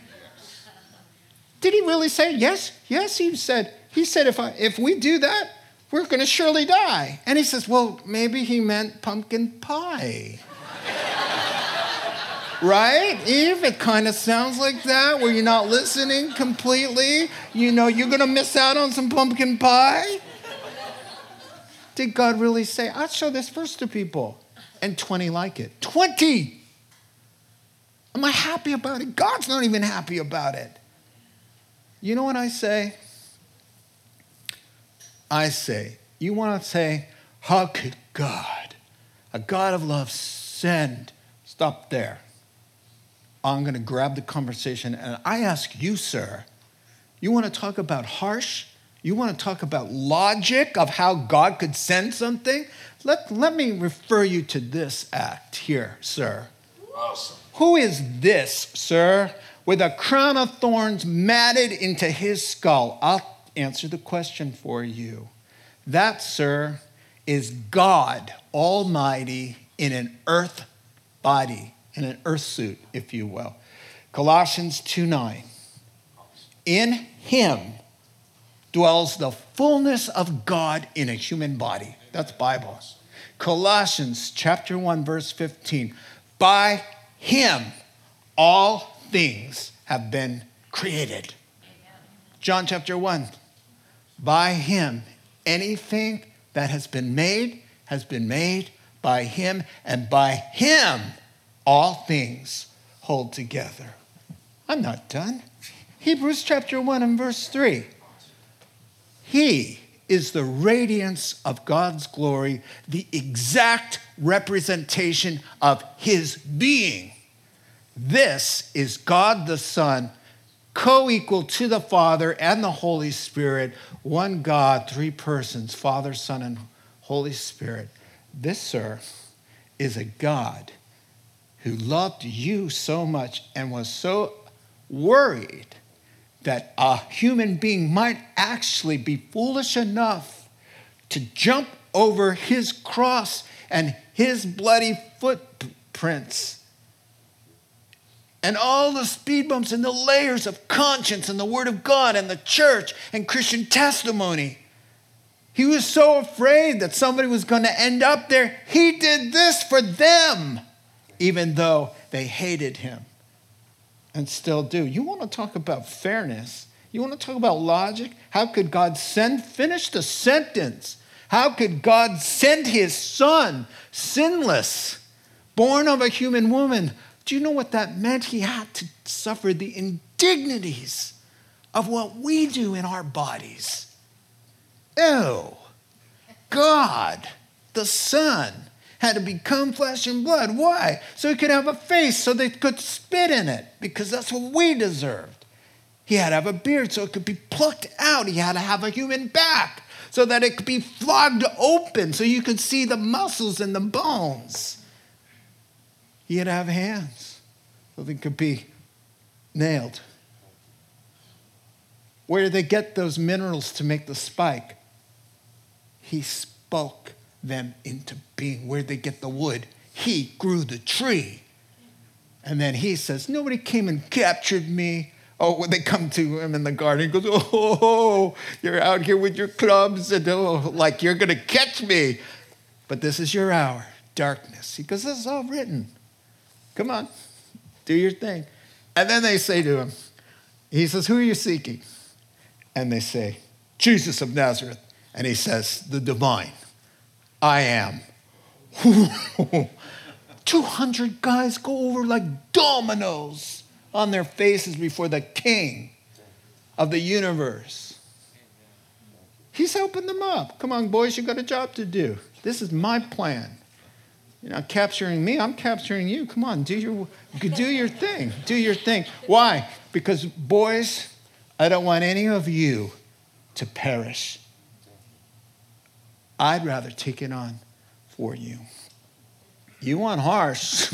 Did he really say yes? Yes, he said. He said if I, if we do that, we're going to surely die. And he says, well, maybe he meant pumpkin pie. Right? Eve, it kind of sounds like that, where you're not listening completely. You know, you're going to miss out on some pumpkin pie. Did God really say, I'll show this verse to people? And 20 like it. 20! Am I happy about it? God's not even happy about it. You know what I say? I say, you want to say, how could God, a God of love, send? Stop there. I'm going to grab the conversation and I ask you, sir, you want to talk about harsh? You want to talk about logic of how God could send something? Let, let me refer you to this act here, sir. Awesome. Who is this, sir, with a crown of thorns matted into his skull? I'll answer the question for you. That, sir, is God Almighty in an earth body, in an earth suit, if you will. Colossians 2 9. In him dwells the fullness of God in a human body. That's Bible. Colossians chapter 1 verse 15. By him all things have been created. John chapter 1. By him anything that has been made has been made by him and by him all things hold together. I'm not done. Hebrews chapter 1 and verse 3. He is the radiance of God's glory, the exact representation of his being. This is God the Son, co equal to the Father and the Holy Spirit, one God, three persons Father, Son, and Holy Spirit. This, sir, is a God who loved you so much and was so worried that a human being might actually be foolish enough to jump over his cross and his bloody footprints and all the speed bumps and the layers of conscience and the Word of God and the church and Christian testimony. He was so afraid that somebody was going to end up there. He did this for them, even though they hated him and still do. You want to talk about fairness? You want to talk about logic? How could God send, finish the sentence? How could God send his son, sinless, born of a human woman? Do you know what that meant? He had to suffer the indignities of what we do in our bodies. Oh, God, the Son, had to become flesh and blood. Why? So he could have a face so they could spit in it, because that's what we deserved. He had to have a beard so it could be plucked out. He had to have a human back so that it could be flogged open so you could see the muscles and the bones. He had to have hands so they could be nailed. Where did they get those minerals to make the spike? He spoke them into being. Where did they get the wood? He grew the tree. And then he says, Nobody came and captured me. Oh, when they come to him in the garden, he goes, Oh, you're out here with your clubs and oh, like you're going to catch me. But this is your hour, darkness. He goes, This is all written. Come on, do your thing. And then they say to him, He says, Who are you seeking? And they say, Jesus of Nazareth. And he says, The divine. I am. 200 guys go over like dominoes on their faces before the king of the universe. He's helping them up. Come on, boys, you got a job to do. This is my plan. You're not capturing me, I'm capturing you. Come on, do your, do your thing. Do your thing. Why? Because, boys, I don't want any of you to perish. I'd rather take it on for you. You want harsh.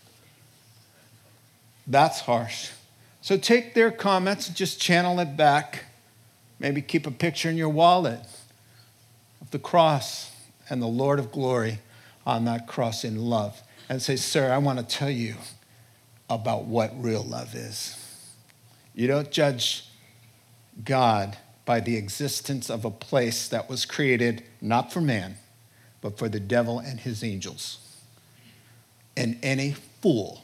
That's harsh. So take their comments and just channel it back. Maybe keep a picture in your wallet of the cross and the Lord of glory on that cross in love. And say, Sir, I want to tell you about what real love is. You don't judge God by the existence of a place that was created not for man, but for the devil and his angels. And any fool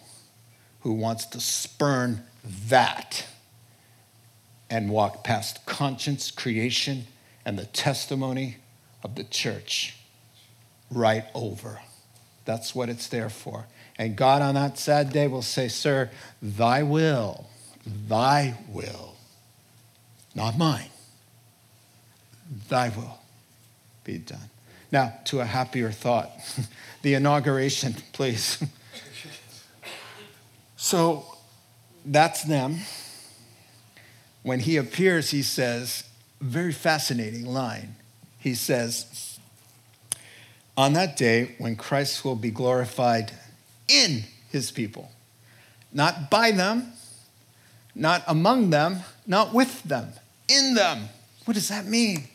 who wants to spurn that and walk past conscience, creation, and the testimony of the church right over. That's what it's there for. And God on that sad day will say, Sir, thy will, thy will, not mine, thy will be done. Now, to a happier thought the inauguration, please. so that's them. When he appears, he says, very fascinating line. He says, On that day when Christ will be glorified in his people, not by them, not among them, not with them, in them. What does that mean?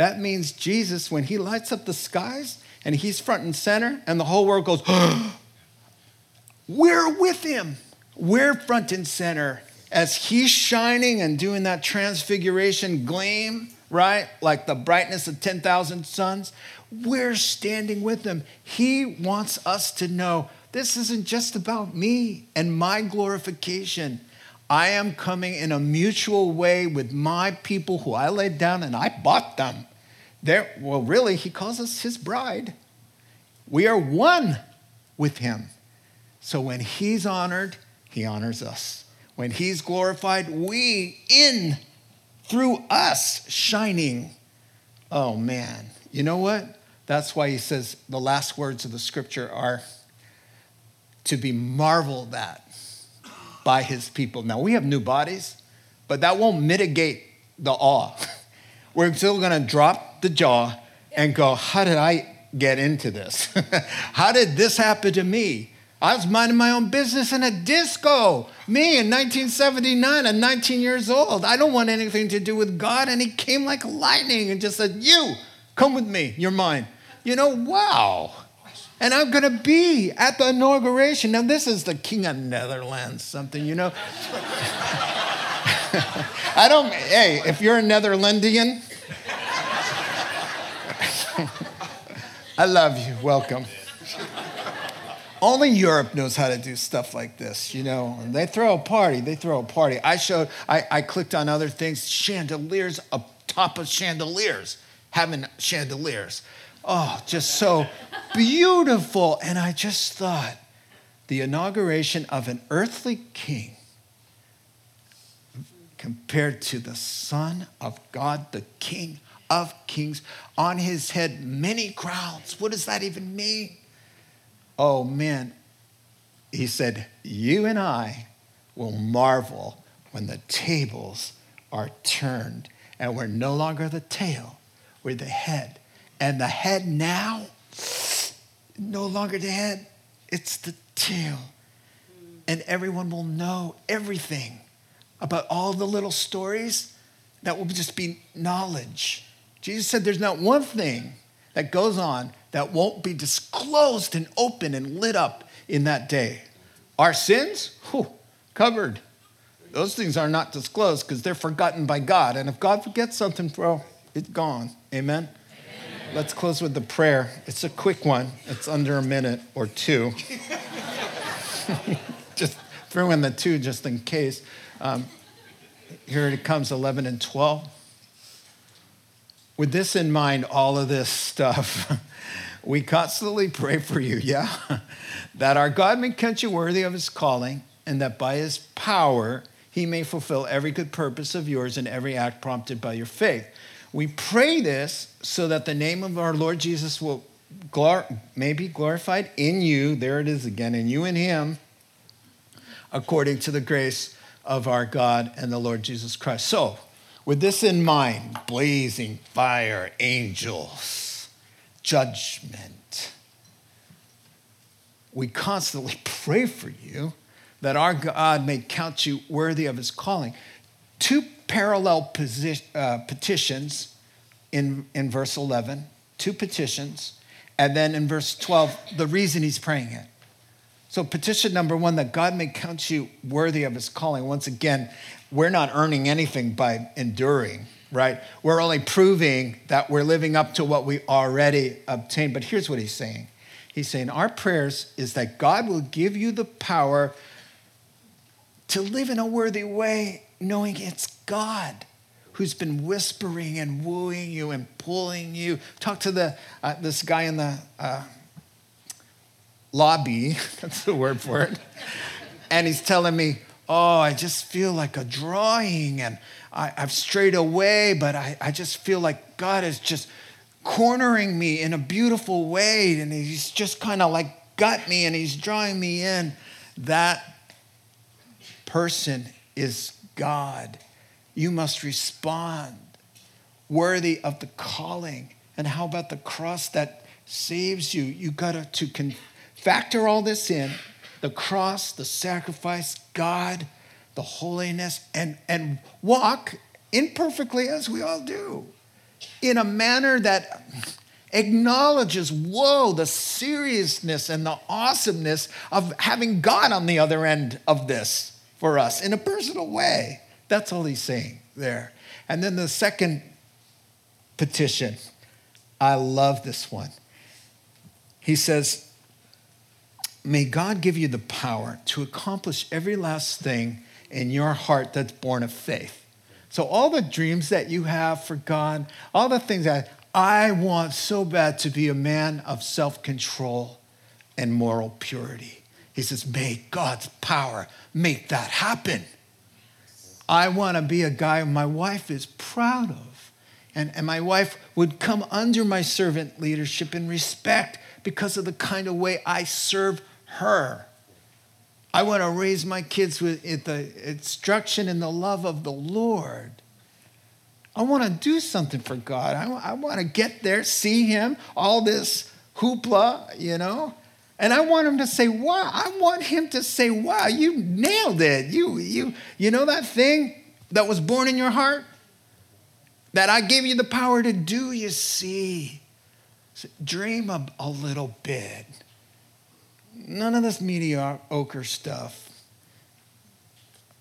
That means Jesus, when he lights up the skies and he's front and center, and the whole world goes, we're with him. We're front and center as he's shining and doing that transfiguration gleam, right? Like the brightness of 10,000 suns. We're standing with him. He wants us to know this isn't just about me and my glorification. I am coming in a mutual way with my people who I laid down and I bought them. There, well, really, he calls us his bride. We are one with him. So when he's honored, he honors us. When he's glorified, we in through us shining. Oh man. You know what? That's why he says the last words of the scripture are to be marveled at by his people. Now we have new bodies, but that won't mitigate the awe. We're still going to drop the jaw and go, How did I get into this? How did this happen to me? I was minding my own business in a disco. Me in 1979, at 19 years old. I don't want anything to do with God. And he came like lightning and just said, You, come with me. You're mine. You know, wow. And I'm going to be at the inauguration. Now, this is the King of Netherlands, something, you know. I don't, hey, if you're a Netherlandian, I love you. Welcome. Only Europe knows how to do stuff like this, you know. And they throw a party, they throw a party. I showed, I, I clicked on other things, chandeliers up top of chandeliers, having chandeliers. Oh, just so beautiful. And I just thought, the inauguration of an earthly king compared to the Son of God, the King of Kings. On his head, many crowns. What does that even mean? Oh, man. He said, You and I will marvel when the tables are turned and we're no longer the tail, we're the head. And the head now, no longer the head, it's the tail. And everyone will know everything about all the little stories that will just be knowledge. Jesus said there's not one thing that goes on that won't be disclosed and open and lit up in that day. Our sins, whew, covered. Those things are not disclosed because they're forgotten by God. And if God forgets something, bro, it's gone. Amen? Amen? Let's close with the prayer. It's a quick one, it's under a minute or two. just throw in the two just in case. Um, here it comes 11 and 12. With this in mind, all of this stuff, we constantly pray for you, yeah? that our God may count you worthy of his calling, and that by his power he may fulfill every good purpose of yours and every act prompted by your faith. We pray this so that the name of our Lord Jesus will glor- may be glorified in you. There it is again, in you and him, according to the grace of our God and the Lord Jesus Christ. So, with this in mind, blazing fire, angels, judgment, we constantly pray for you that our God may count you worthy of his calling. Two parallel position, uh, petitions in, in verse 11, two petitions, and then in verse 12, the reason he's praying it. So, petition number one, that God may count you worthy of his calling. Once again, we're not earning anything by enduring, right? We're only proving that we're living up to what we already obtained. But here's what he's saying He's saying, Our prayers is that God will give you the power to live in a worthy way, knowing it's God who's been whispering and wooing you and pulling you. Talk to the, uh, this guy in the, uh, lobby, that's the word for it. And he's telling me, Oh, I just feel like a drawing and I, have strayed away, but I, I just feel like God is just cornering me in a beautiful way. And he's just kind of like got me and he's drawing me in. That person is God. You must respond worthy of the calling. And how about the cross that saves you? You got to, to Factor all this in the cross, the sacrifice, God, the holiness, and, and walk imperfectly as we all do in a manner that acknowledges, whoa, the seriousness and the awesomeness of having God on the other end of this for us in a personal way. That's all he's saying there. And then the second petition, I love this one. He says, May God give you the power to accomplish every last thing in your heart that's born of faith. So, all the dreams that you have for God, all the things that I want so bad to be a man of self control and moral purity. He says, May God's power make that happen. I want to be a guy my wife is proud of. And, and my wife would come under my servant leadership and respect because of the kind of way I serve her. I want to raise my kids with the instruction and the love of the Lord. I want to do something for God. I, I want to get there, see Him, all this hoopla, you know. And I want him to say, wow. I want him to say, wow, you nailed it. You, you, you know that thing that was born in your heart? That I gave you the power to do, you see. Dream a, a little bit. None of this mediocre stuff.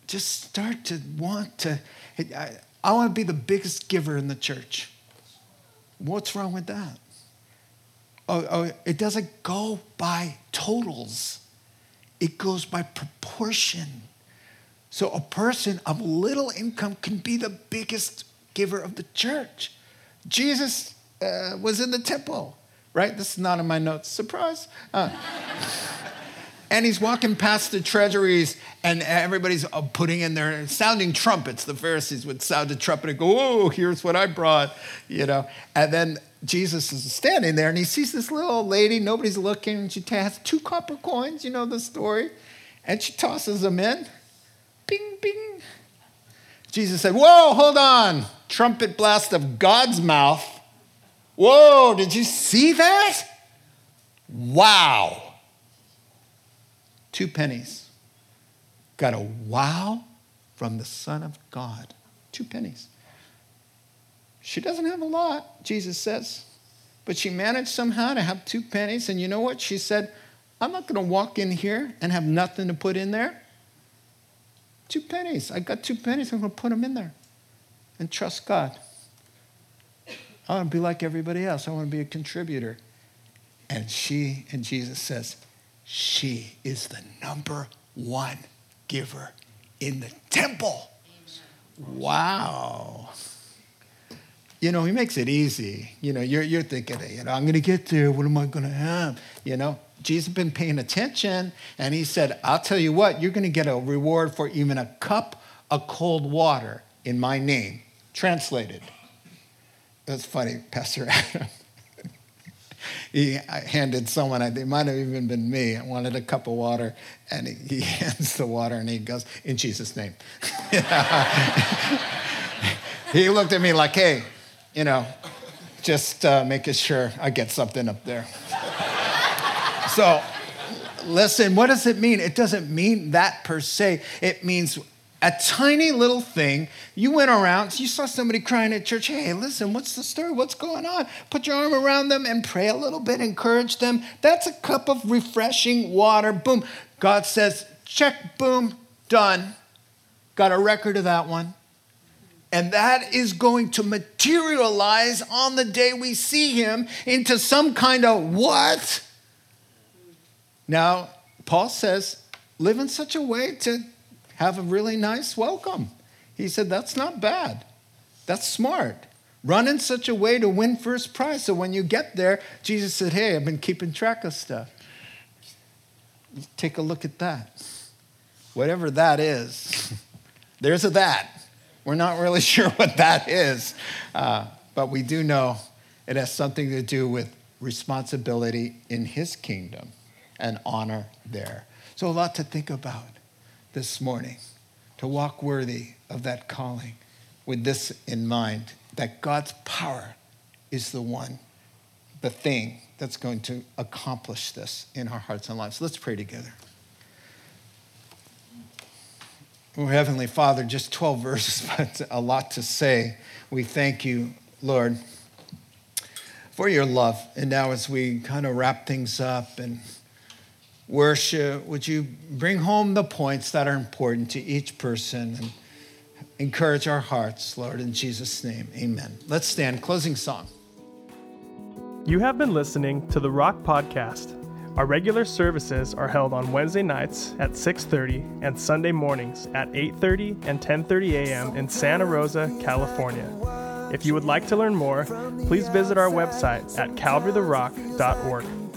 Just start to want to. I, I want to be the biggest giver in the church. What's wrong with that? Oh, oh, it doesn't go by totals, it goes by proportion. So a person of little income can be the biggest giver of the church. Jesus uh, was in the temple, right? This is not in my notes. Surprise. Uh, And he's walking past the treasuries, and everybody's putting in their sounding trumpets. The Pharisees would sound a trumpet and go, Oh, here's what I brought, you know. And then Jesus is standing there, and he sees this little old lady, nobody's looking, and she has two copper coins, you know the story, and she tosses them in. Bing, bing. Jesus said, Whoa, hold on. Trumpet blast of God's mouth. Whoa, did you see that? Wow. Two pennies. Got a wow from the Son of God. Two pennies. She doesn't have a lot, Jesus says, but she managed somehow to have two pennies. And you know what? She said, I'm not going to walk in here and have nothing to put in there. Two pennies. I got two pennies. I'm going to put them in there and trust God. I want to be like everybody else. I want to be a contributor. And she, and Jesus says, she is the number one giver in the temple. Wow. You know, he makes it easy. You know, you're, you're thinking, you know, I'm going to get there. What am I going to have? You know, Jesus has been paying attention, and he said, I'll tell you what, you're going to get a reward for even a cup of cold water in my name. Translated. That's funny, Pastor Adam he handed someone, it might have even been me, I wanted a cup of water, and he, hands the water and he goes, In Jesus' name. he looked at me like, Hey, you know, just uh, making sure I get something up there. so, listen, what does it mean? It doesn't mean that per se. It means a tiny little thing. You went around, you saw somebody crying at church. Hey, listen, what's the story? What's going on? Put your arm around them and pray a little bit, encourage them. That's a cup of refreshing water. Boom. God says, check, boom, done. Got a record of that one. And that is going to materialize on the day we see him into some kind of what? Now, Paul says, live in such a way to have a really nice welcome. He said, That's not bad. That's smart. Run in such a way to win first prize. So when you get there, Jesus said, Hey, I've been keeping track of stuff. Take a look at that. Whatever that is, there's a that. We're not really sure what that is, uh, but we do know it has something to do with responsibility in his kingdom and honor there. So, a lot to think about this morning to walk worthy of that calling with this in mind that God's power is the one, the thing that's going to accomplish this in our hearts and lives. Let's pray together. Oh, Heavenly Father, just 12 verses, but a lot to say. We thank you, Lord, for your love. And now, as we kind of wrap things up and worship, would you bring home the points that are important to each person and encourage our hearts, Lord, in Jesus' name. Amen. Let's stand. Closing song. You have been listening to the Rock Podcast. Our regular services are held on Wednesday nights at 6:30 and Sunday mornings at 8:30 and 10:30 a.m. in Santa Rosa, California. If you would like to learn more, please visit our website at calvarytherock.org.